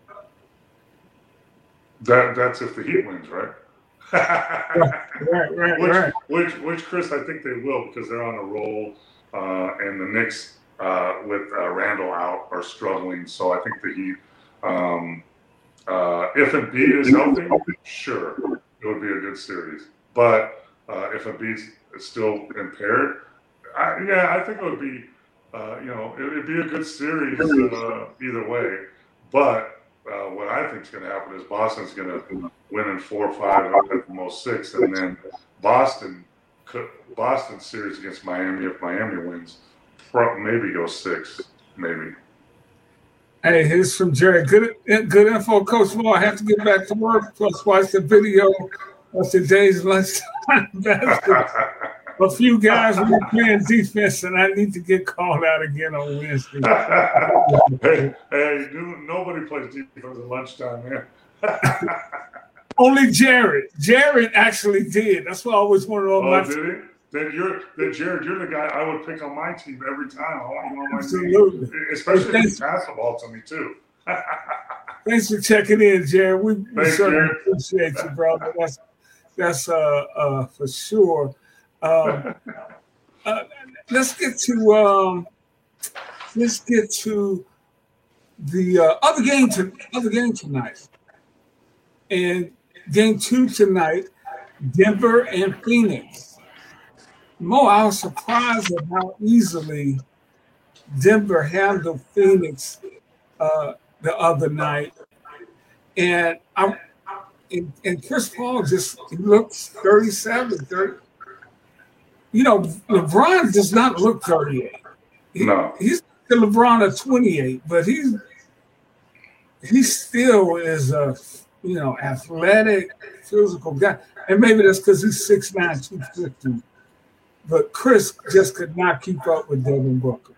S3: That that's if the Heat wins, right?
S2: Right, right, [laughs]
S3: which,
S2: right.
S3: which, which, Chris, I think they will because they're on a roll, uh, and the Knicks uh, with uh, Randle out are struggling. So I think the Heat, um, uh, if Embiid is healthy, sure, it would be a good series. But uh, if Embiid's still impaired, I, yeah, I think it would be, uh, you know, it would be a good series uh, either way. But uh, what I think is going to happen is Boston's going to win in four or five, at most six, and then Boston, could, Boston series against Miami, if Miami wins, maybe go six, maybe.
S2: Hey, here's from Jerry. Good, good info, Coach Moore. I have to get back to work. Plus, watch the video of today's lunchtime [laughs] basketball. A few guys were playing defense, and I need to get called out again on Wednesday. [laughs]
S3: hey, hey, dude, nobody plays defense at lunchtime, man. [laughs]
S2: Only Jared. Jared actually did. That's why I always wanted know.
S3: Oh, did he? Then you're, then Jared, you're the guy I would pick on my team every time. I want you on my
S2: Absolutely.
S3: team, especially if you pass the ball to me too. [laughs]
S2: Thanks for checking in, Jared. We, we certainly appreciate you, brother. That's that's uh, uh, for sure. Um, [laughs] uh, let's get to um, let's get to the uh, other game to other game tonight, and game two tonight, Denver and Phoenix. Mo, I was surprised at how easily Denver handled Phoenix uh, the other night, and I and, and Chris Paul just looks 37, 30. You know, LeBron does not look 38. He,
S3: No.
S2: He's the LeBron of 28, but he's he still is a you know athletic, physical guy. And maybe that's because he's 6'9, 250. But Chris just could not keep up with Devin Booker.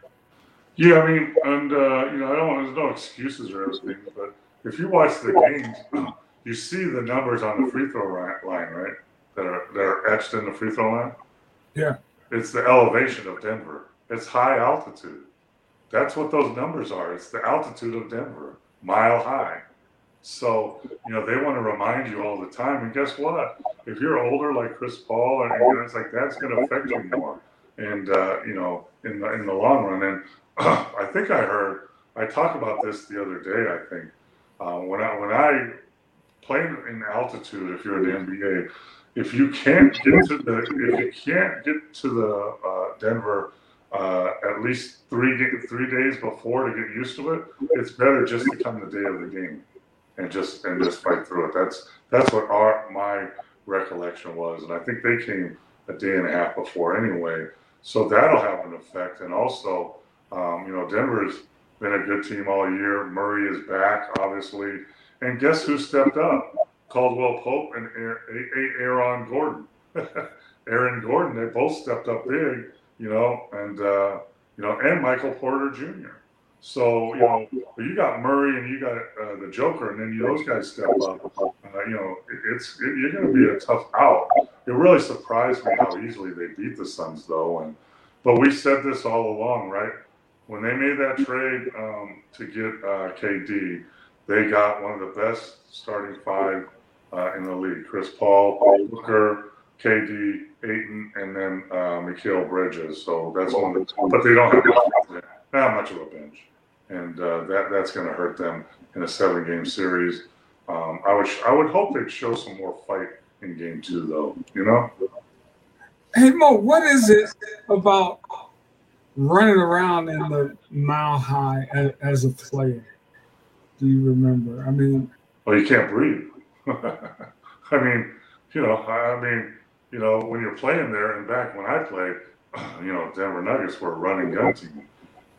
S3: Yeah, I mean, and uh, you know, I don't. Want there's no excuses or everything, but if you watch the games, [clears throat] you see the numbers on the free throw line, right? That are that are etched in the free throw line.
S2: Yeah.
S3: It's the elevation of Denver. It's high altitude. That's what those numbers are. It's the altitude of Denver, mile high. So you know they want to remind you all the time. And guess what? If you're older, like Chris Paul, and guys like that's going to affect you more. And uh, you know, in the in the long run, and [clears throat] I think I heard I talked about this the other day. I think uh, when I when I played in altitude, if you're in the NBA, if you can't get to the if you can't get to the uh, Denver uh, at least three three days before to get used to it, it's better just to come the day of the game and just and just fight through it. That's that's what our my recollection was, and I think they came a day and a half before anyway. So that'll have an effect, and also, um, you know, Denver's been a good team all year. Murray is back, obviously, and guess who stepped up? Caldwell Pope and Aaron- Gordon. [laughs] Aaron Gordon, they both stepped up big, you know, and uh, you know, and Michael Porter Jr. So you know, you got Murray and you got uh, the Joker, and then you, those guys step up. Uh, you know, it, it's it, you're going to be a tough out it really surprised me how easily they beat the Suns, though. And but we said this all along, right? When they made that trade um, to get uh, KD, they got one of the best starting five uh, in the league: Chris Paul, Booker, KD, Ayton, and then uh, Mikal Bridges. So that's one. The, but they don't have not much of a bench, and uh, that that's going to hurt them in a seven-game series. Um, I would I would hope they'd show some more fight in game two, though. You know.
S2: Hey Mo, what is it about running around in the mile high as, as a player? Do you remember? I mean,
S3: well, you can't breathe. [laughs] I mean, you know, I mean, you know, when you're playing there, and back when I played, [clears throat] you know, Denver Nuggets were a running gun team.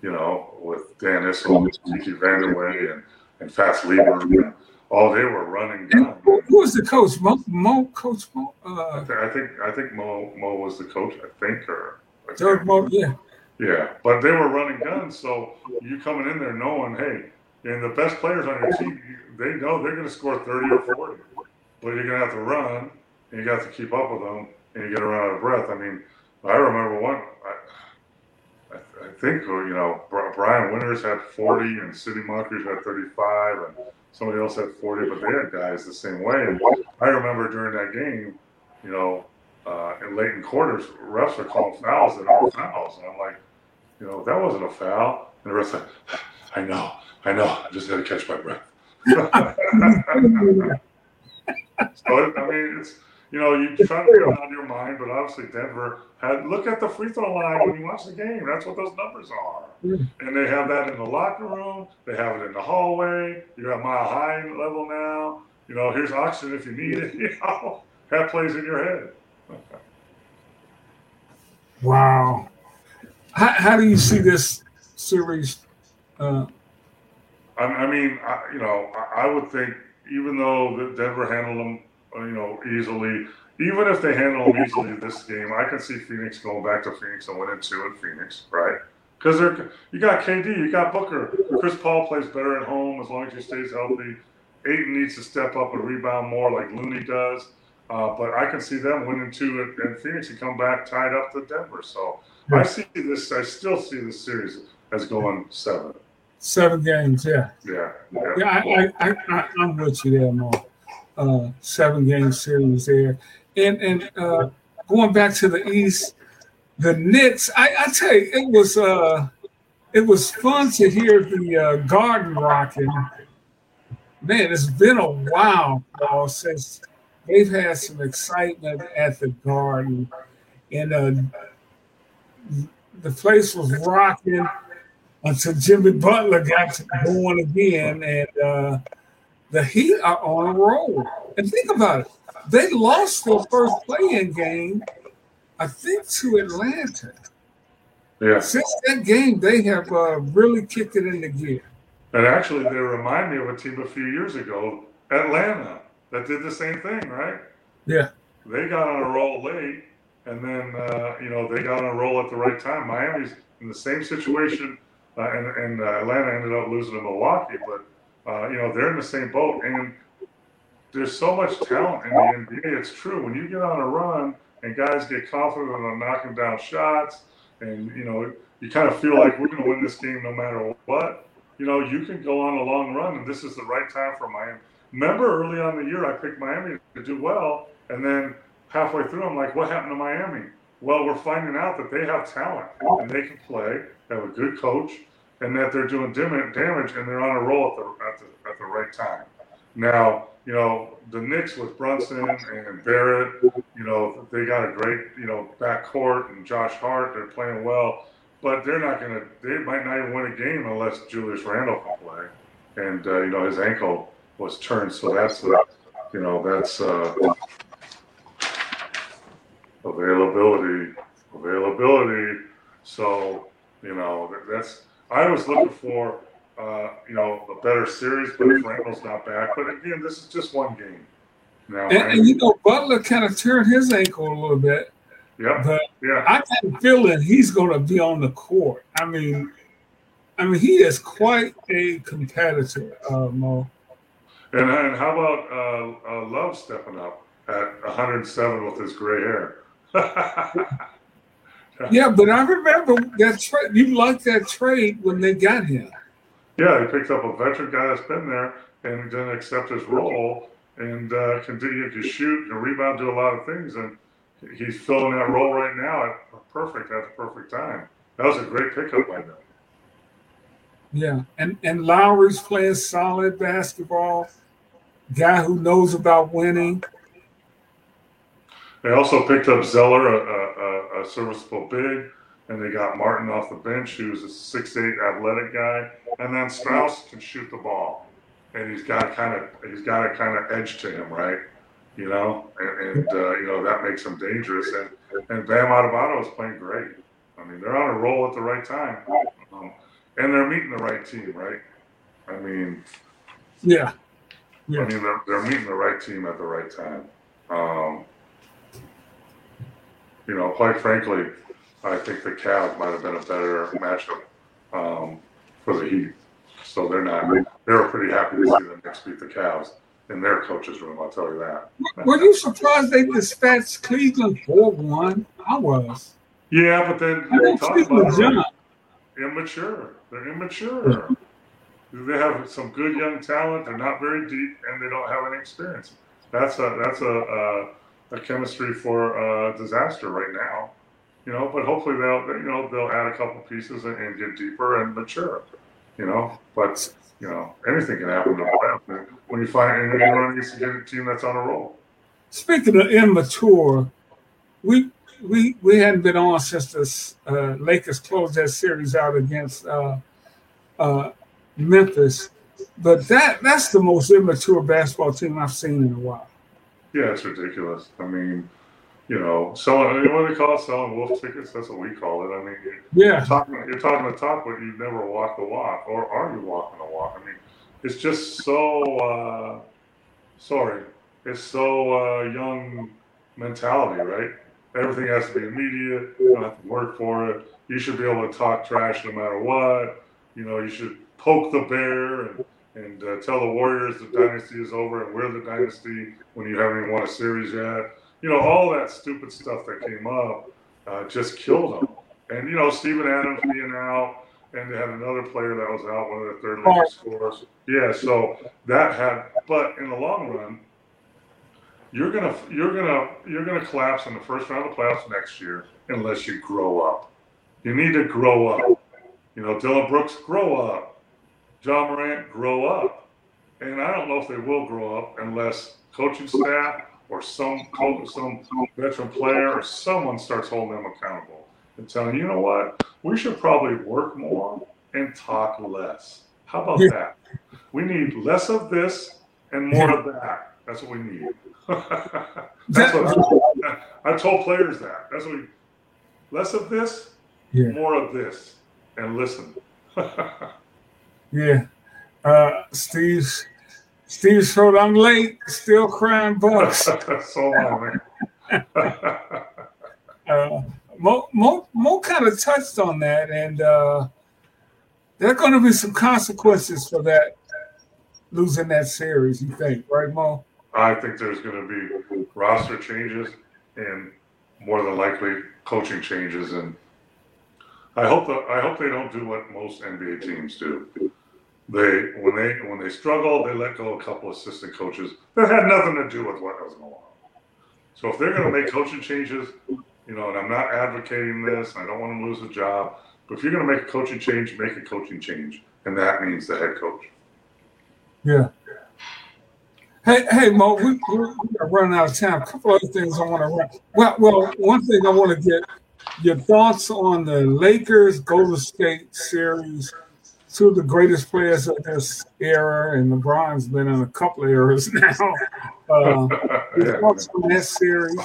S3: You know, with Dan Issel, Kiki Vandeweghe, and and Fats Lever. And, Oh, they were running gun.
S2: Who was the coach? Mo, Mo Coach Mo.
S3: Uh, I think I think Mo Mo was the coach. I think or
S2: George Mo. Yeah.
S3: Yeah, but they were running guns, so you coming in there knowing, hey, and the best players on your team, they know they're going to score thirty or forty, but you're going to have to run, and you got to keep up with them, and you get run out of breath. I mean, I remember one. I, I, think you know Brian Winters had forty, and Sidney Moncrief had thirty-five, and somebody else had 40, but they had guys the same way. And I remember during that game, you know, uh, in late in quarters, refs are calling fouls that aren't fouls. And I'm like, you know, that wasn't a foul. And the refs like, I know, I know, I just had to catch my breath. [laughs] so, I mean, it's, you know, you try to get it out of your mind, but obviously Denver had look at the free throw line when you watch the game. That's what those numbers are. And they have that in the locker room. They have it in the hallway. You're at mile high level now. You know, here's oxygen if you need it. [laughs] You know, that plays in your head.
S2: wow. How, how do you see this series? Uh,
S3: I, I mean, I, you know, I, I would think even though Denver handled them you know, easily. Even if they handle them easily this game, I can see Phoenix going back to Phoenix and winning two in Phoenix, right? Because they're you got KD, you got Booker. Chris Paul plays better at home as long as he stays healthy. Ayton needs to step up and rebound more like Looney does. Uh, but I can see them winning two in Phoenix and come back tied up to Denver. So I see this. I still see this series as going seven.
S2: Seven games,
S3: yeah. Yeah.
S2: Yeah. yeah I, I, I, I'm with you there, Mark uh, seven game series there. And and uh, going back to the East, the Knicks. I, I tell you, it was uh, it was fun to hear the uh, Garden rocking. Man, it's been a while since they've had some excitement at the Garden, and uh, the place was rocking until Jimmy Butler got going again, and uh, the Heat are on a roll. And think about it. They lost their first playing game, I think, to Atlanta.
S3: Yeah.
S2: Since that game, they have uh, really kicked it into gear.
S3: And actually, they remind me of a team a few years ago, Atlanta, that did the same thing, right?
S2: Yeah.
S3: They got on a roll late, and then uh, you know they got on a roll at the right time. Miami's in the same situation, uh, and, and uh, Atlanta ended up losing to Milwaukee, but uh, you know, they're in the same boat. And there's so much talent in the NBA. It's true. When you get on a run and guys get confident on knocking down shots, and you know, you kind of feel like we're going to win this game no matter what. You know, you can go on a long run, and this is the right time for Miami. Remember, early on the year, I picked Miami to do well, and then halfway through, I'm like, what happened to Miami? Well, we're finding out that they have talent and they can play. They have a good coach and that they're doing damage and they're on a roll at the, at the, at the right time. Now, you know, the Knicks with Brunson and Barrett, you know, they got a great, you know, backcourt and Josh Hart, they're playing well, but they're not going to, they might not even win a game unless Julius Randle can play. And, uh, you know, his ankle was turned, so that's, you know, that's uh, availability, availability. So, you know, that's, I was looking for, uh, you know, a better series, but if not back. But again, this is just one game.
S2: Now, and, and you know, Butler kind of turned his ankle a little bit.
S3: Yeah.
S2: But
S3: yeah.
S2: I got a feeling he's going to be on the court. I mean, I mean, he is quite a competitor, uh, Mo.
S3: And, and how about uh, uh, Love stepping up? at 107 with his gray hair. [laughs]
S2: yeah, but I remember that trade. You liked that trade when they got him.
S3: Yeah, he picked up a veteran guy that's been there and didn't accept his role and uh, continue to shoot and rebound, do a lot of things, and he's filling that role right now at perfect at the perfect time. That was a great pickup by them.
S2: Yeah, and and Lowry's playing solid basketball. Guy who knows about winning.
S3: They also picked up Zeller, a, a, a serviceable big, and they got Martin off the bench, who's a six-eight athletic guy, and then Strus can shoot the ball, and he's got kind of he's got a kind of edge to him, right? You know, and, and uh, you know that makes him dangerous. And and Bam Adebayo is playing great. I mean, they're on a roll at the right time, um, and they're meeting the right team, right? I mean,
S2: yeah, yeah.
S3: I mean they're, they're meeting the right team at the right time. Um, you know, quite frankly, I think the Cavs might have been a better matchup um, for the Heat. So they're not. They were pretty happy to see the Knicks beat the Cavs in their coach's room. I'll tell you that.
S2: Were you surprised they dispatched Cleveland four one? I was.
S3: Yeah, but then
S2: they talk about
S3: it, immature. They're immature. They have some good young talent. They're not very deep, and they don't have any experience. That's a that's a, a, a chemistry for a disaster right now. You know, but hopefully they'll you know they'll add a couple pieces and, and get deeper and mature. You know, but you know anything can happen when you find and you run against a team that's on a roll.
S2: Speaking of immature, we we we hadn't been on since the uh, Lakers closed that series out against uh, uh, Memphis, but that that's the most immature basketball team I've seen in a while.
S3: Yeah, it's ridiculous. I mean, you know, selling what do they call it? Selling wolf tickets. That's what we call it. I mean,
S2: yeah,
S3: you're talking, you're talking the talk, but you never walk the walk, or are you walking the walk? I mean, it's just so. Uh, sorry, it's so uh, young mentality, right? Everything has to be immediate. You don't have to work for it. You should be able to talk trash no matter what. You know, you should poke the bear and, and uh, tell the Warriors the dynasty is over and we're the dynasty when you haven't even won a series yet. You know, all that stupid stuff that came up uh, just killed them. And, you know, Steven Adams being out, and they had another player that was out, one of the third leading scorers. Yeah, so that had, but in the long run, you're gonna you're gonna you're gonna collapse in the first round of the playoffs next year unless you grow up. You need to grow up. You know, Dillon Brooks, grow up. Ja Morant, grow up. And I don't know if they will grow up unless coaching staff or some coach, some veteran player or someone starts holding them accountable and telling you know what, we should probably work more and talk less. How about that? We need less of this and more of that. That's what we need. [laughs] That's what I, I, told players that. That's what we, less of this, yeah. more of this, and listen. [laughs]
S2: yeah. Uh, Steve Steve showed I'm late, still crying bucks. [laughs]
S3: so long, man. [laughs]
S2: uh, Mo, Mo, Mo kind of touched on that, and uh, there are going to be some consequences for that losing that series. You think, right, Mo?
S3: I think there's going to be roster changes and more than likely coaching changes, and I hope that I hope they don't do what most NBA teams do. They when they when they struggle, they let go a couple assistant coaches that had nothing to do with what was going on. So if they're going to make coaching changes, you know, and I'm not advocating this, I don't want to lose a job, but if you're going to make a coaching change, make a coaching change, and that means the head coach.
S2: Yeah. Hey, hey, Mo, we, we're running out of time. A couple other things I want to run. Well, well, one thing I want to get your thoughts on the Lakers Golden State series. Two of the greatest players of this era, and LeBron's been in a couple of eras [laughs] now. Uh, [laughs] on that series?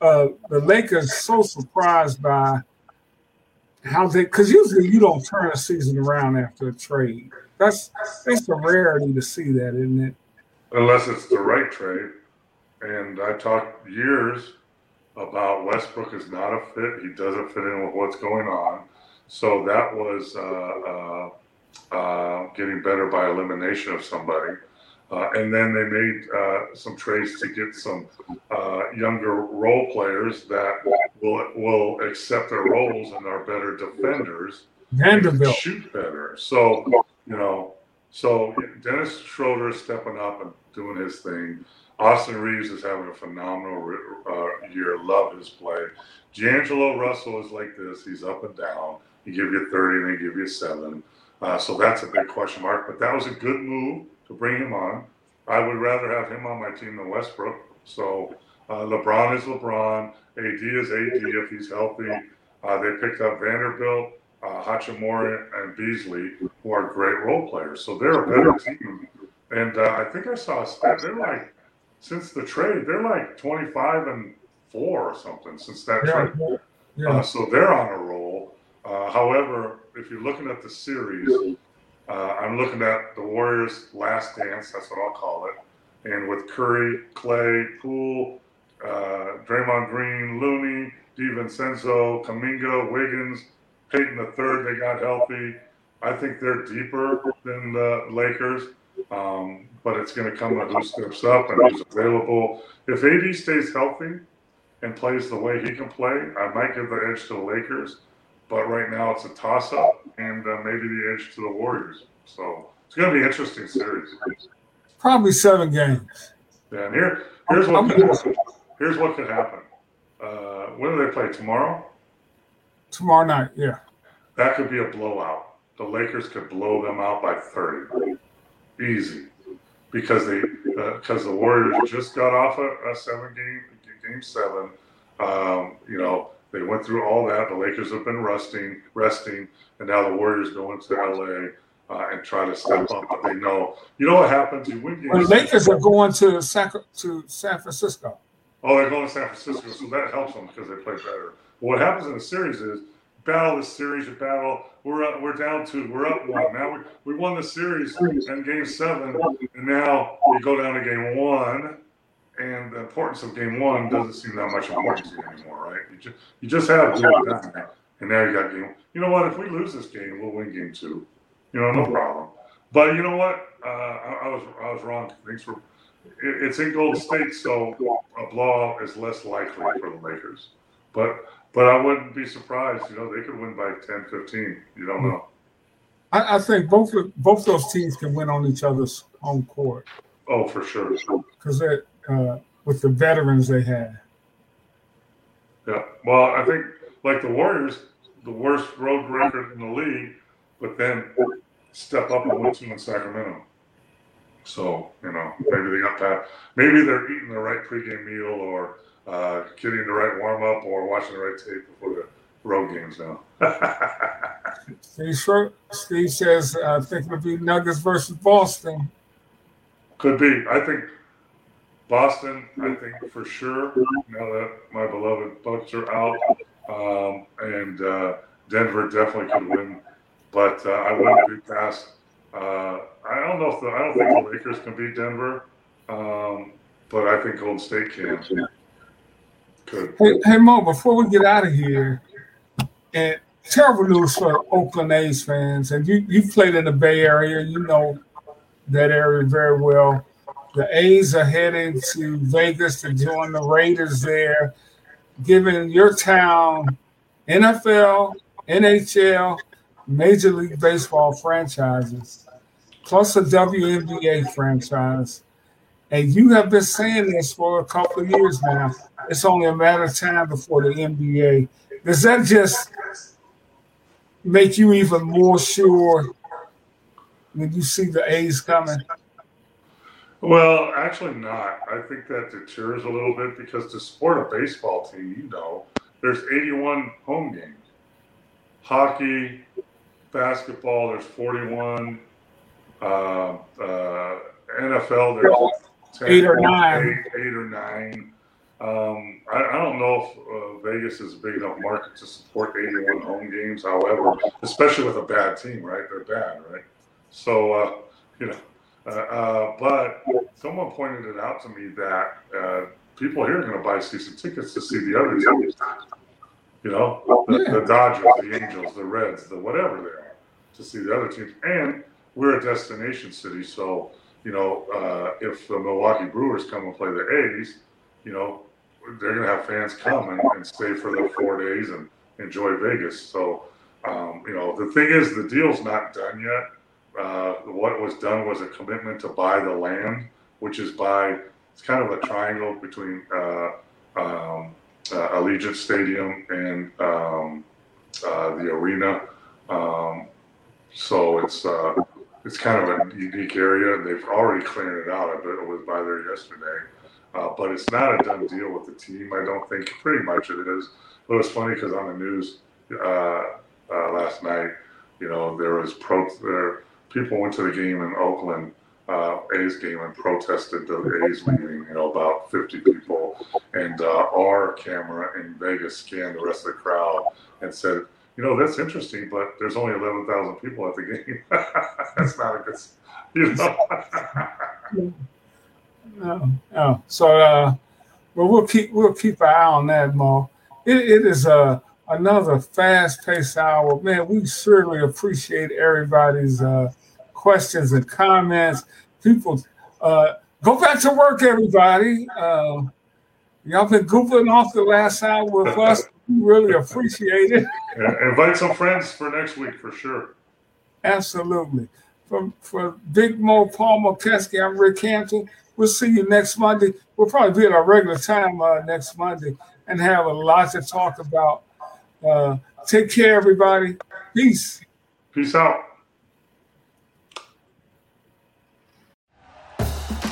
S2: Uh, the Lakers so surprised by how they because usually you don't turn a season around after a trade. That's that's a rarity to see that, isn't it?
S3: unless it's the right trade. And I talked years about Westbrook is not a fit. He doesn't fit in with what's going on. So that was uh, uh, uh, getting better by elimination of somebody. Uh, and then they made uh, some trades to get some uh, younger role players that will will accept their roles and are better defenders,
S2: Vanderbilt
S3: shoot better. So you know, so Dennis Schroeder is stepping up and doing his thing. Austin Reaves is having a phenomenal uh, year. Love his play. D'Angelo Russell is like this. He's up and down. He give you 30 and they give you seven. Uh, so that's a big question mark. But that was a good move to bring him on. I would rather have him on my team than Westbrook. So uh, LeBron is LeBron. AD is AD if he's healthy. Uh, they picked up Vanderbilt, uh, Hachimura, and Beasley, who are great role players. So they're a better team. And uh, I think I saw a stat. They're like, since the trade, they're like 25 and four or something since that
S2: yeah,
S3: trade.
S2: yeah.
S3: Uh, so they're on a roll. Uh, however, if you're looking at the series, uh, I'm looking at the Warriors' last dance. That's what I'll call it. And with Curry, Klay, Poole, uh, Draymond Green, Looney, DiVincenzo, Kuminga, Wiggins, Payton the third, they got healthy. I think they're deeper than the Lakers, um, but it's going to come to who steps up and who's available. If AD stays healthy and plays the way he can play, I might give the edge to the Lakers. But right now it's a toss up and uh, maybe the edge to the Warriors. So it's going to be an interesting series.
S2: Probably seven games.
S3: Yeah, and here, here's what could happen. Here's what could happen. Uh, when do they play tomorrow?
S2: Tomorrow night, yeah.
S3: That could be a blowout. The Lakers could blow them out by 30, easy, because they because uh, the Warriors just got off a, a seven game game seven. Um, you know, they went through all that. The Lakers have been resting, resting, and now the Warriors go into LA uh, and try to step up. But they know, you know what happens? You win games.
S2: The Lakers are going to Sac- to San Francisco.
S3: Oh, they're going to San Francisco, so that helps them because they play better. But what happens in the series is battle the series, you battle. We're up, we're down two, we're up one. Now we, we won the series in game seven, and now we go down to game one and the importance of game one doesn't seem that much important to you anymore, right? You just you just have game done, and now you got game. You know what? If we lose this game, we'll win game two. You know, no problem. But you know what? Uh, I, I, was I was wrong. Thanks for. It, it's in Golden State, so a blowout is less likely for the Lakers. But but I wouldn't be surprised. You know, they could win by 10, 15. You don't know.
S2: I, I think both both those teams can win on each other's home court.
S3: Oh, for sure.
S2: Because they're uh, with the veterans they had.
S3: Yeah. Well, I think like the Warriors, the worst road record in the league, but then step up and win two in Sacramento. So you know, maybe they got that. Maybe they're eating the right pregame meal, or uh, getting the right warm up, or watching the right tape before the road games now. [laughs]
S2: Steve, Steve says, I think it'll be Nuggets versus Boston.
S3: Could be. I think Boston, I think for sure, now that my beloved Bucks are out, um, and uh, Denver definitely could win, but uh, I wouldn't be past. Uh, I don't know if the, I don't think the Lakers can beat Denver, um, but I think Golden State can. Could.
S2: Hey, hey Mo, before we get out of here, and terrible news for Oakland A's fans, and you you played in the Bay Area, you know that area very well. The A's are heading to Vegas to join the Raiders there, giving your town NFL, NHL, Major League Baseball franchises, plus a WNBA franchise. And you have been saying this for a couple of years now. It's only a matter of time before the NBA. Does that just make you even more sure when you see the A's coming?
S3: Well, actually, not. I think that deters a little bit because to support a baseball team, you know, there's 81 home games. Hockey, basketball, there's 41. Uh, uh, NFL, there's 10,
S2: eight or nine.
S3: Eight, eight or nine. Um, I, I, don't know if uh, Vegas is a big enough market to support 81 home games. However, especially with a bad team, right? They're bad, right? So, uh, you know, uh, uh, but someone pointed it out to me that uh, people here are going to buy season tickets to see the other teams. You know, the, yeah. the, Dodgers, the Angels, the Reds, the whatever they are, to see the other teams. And we're a destination city, so you know, uh, if the Milwaukee Brewers come and play the A's, you know, they're going to have fans come and, and, stay for the four days and enjoy Vegas. So, um, you know, the thing is, the deal's not done yet. Uh, what was done was a commitment to buy the land, which is by it's kind of a triangle between uh, um, uh, Allegiant Stadium and um, uh, the arena. Um, so it's uh, it's kind of a unique area. They've already cleared it out. I bet it was by there yesterday. Uh, but it's not a done deal with the team. I don't think. Pretty much it is. But it was funny because on the news last night, you know, there was pro. There, people went to the game in Oakland, uh, A's game, and protested the A's leaving. You know, about 50 people, and uh, our camera in Vegas scanned the rest of the crowd and said, you know, that's interesting, but there's only 11,000 people at the game. [laughs] that's not a good, you know. [laughs]
S2: no. So, uh, we'll keep we'll keep an eye on that, Mo. It, it is a uh, another fast-paced hour, man. We certainly appreciate everybody's uh, questions and comments. People, uh, go back to work, everybody. Uh, y'all been goofing off the last hour with [laughs] us. We really appreciate it.
S3: Yeah, invite some friends for next week for sure.
S2: Absolutely. From for Big Mo, Paul McKeskey, I'm Rick Hampton. We'll see you next Monday. We'll probably be at our regular time uh, next Monday and have a lot to talk about. Uh, take care, everybody. Peace.
S3: Peace out.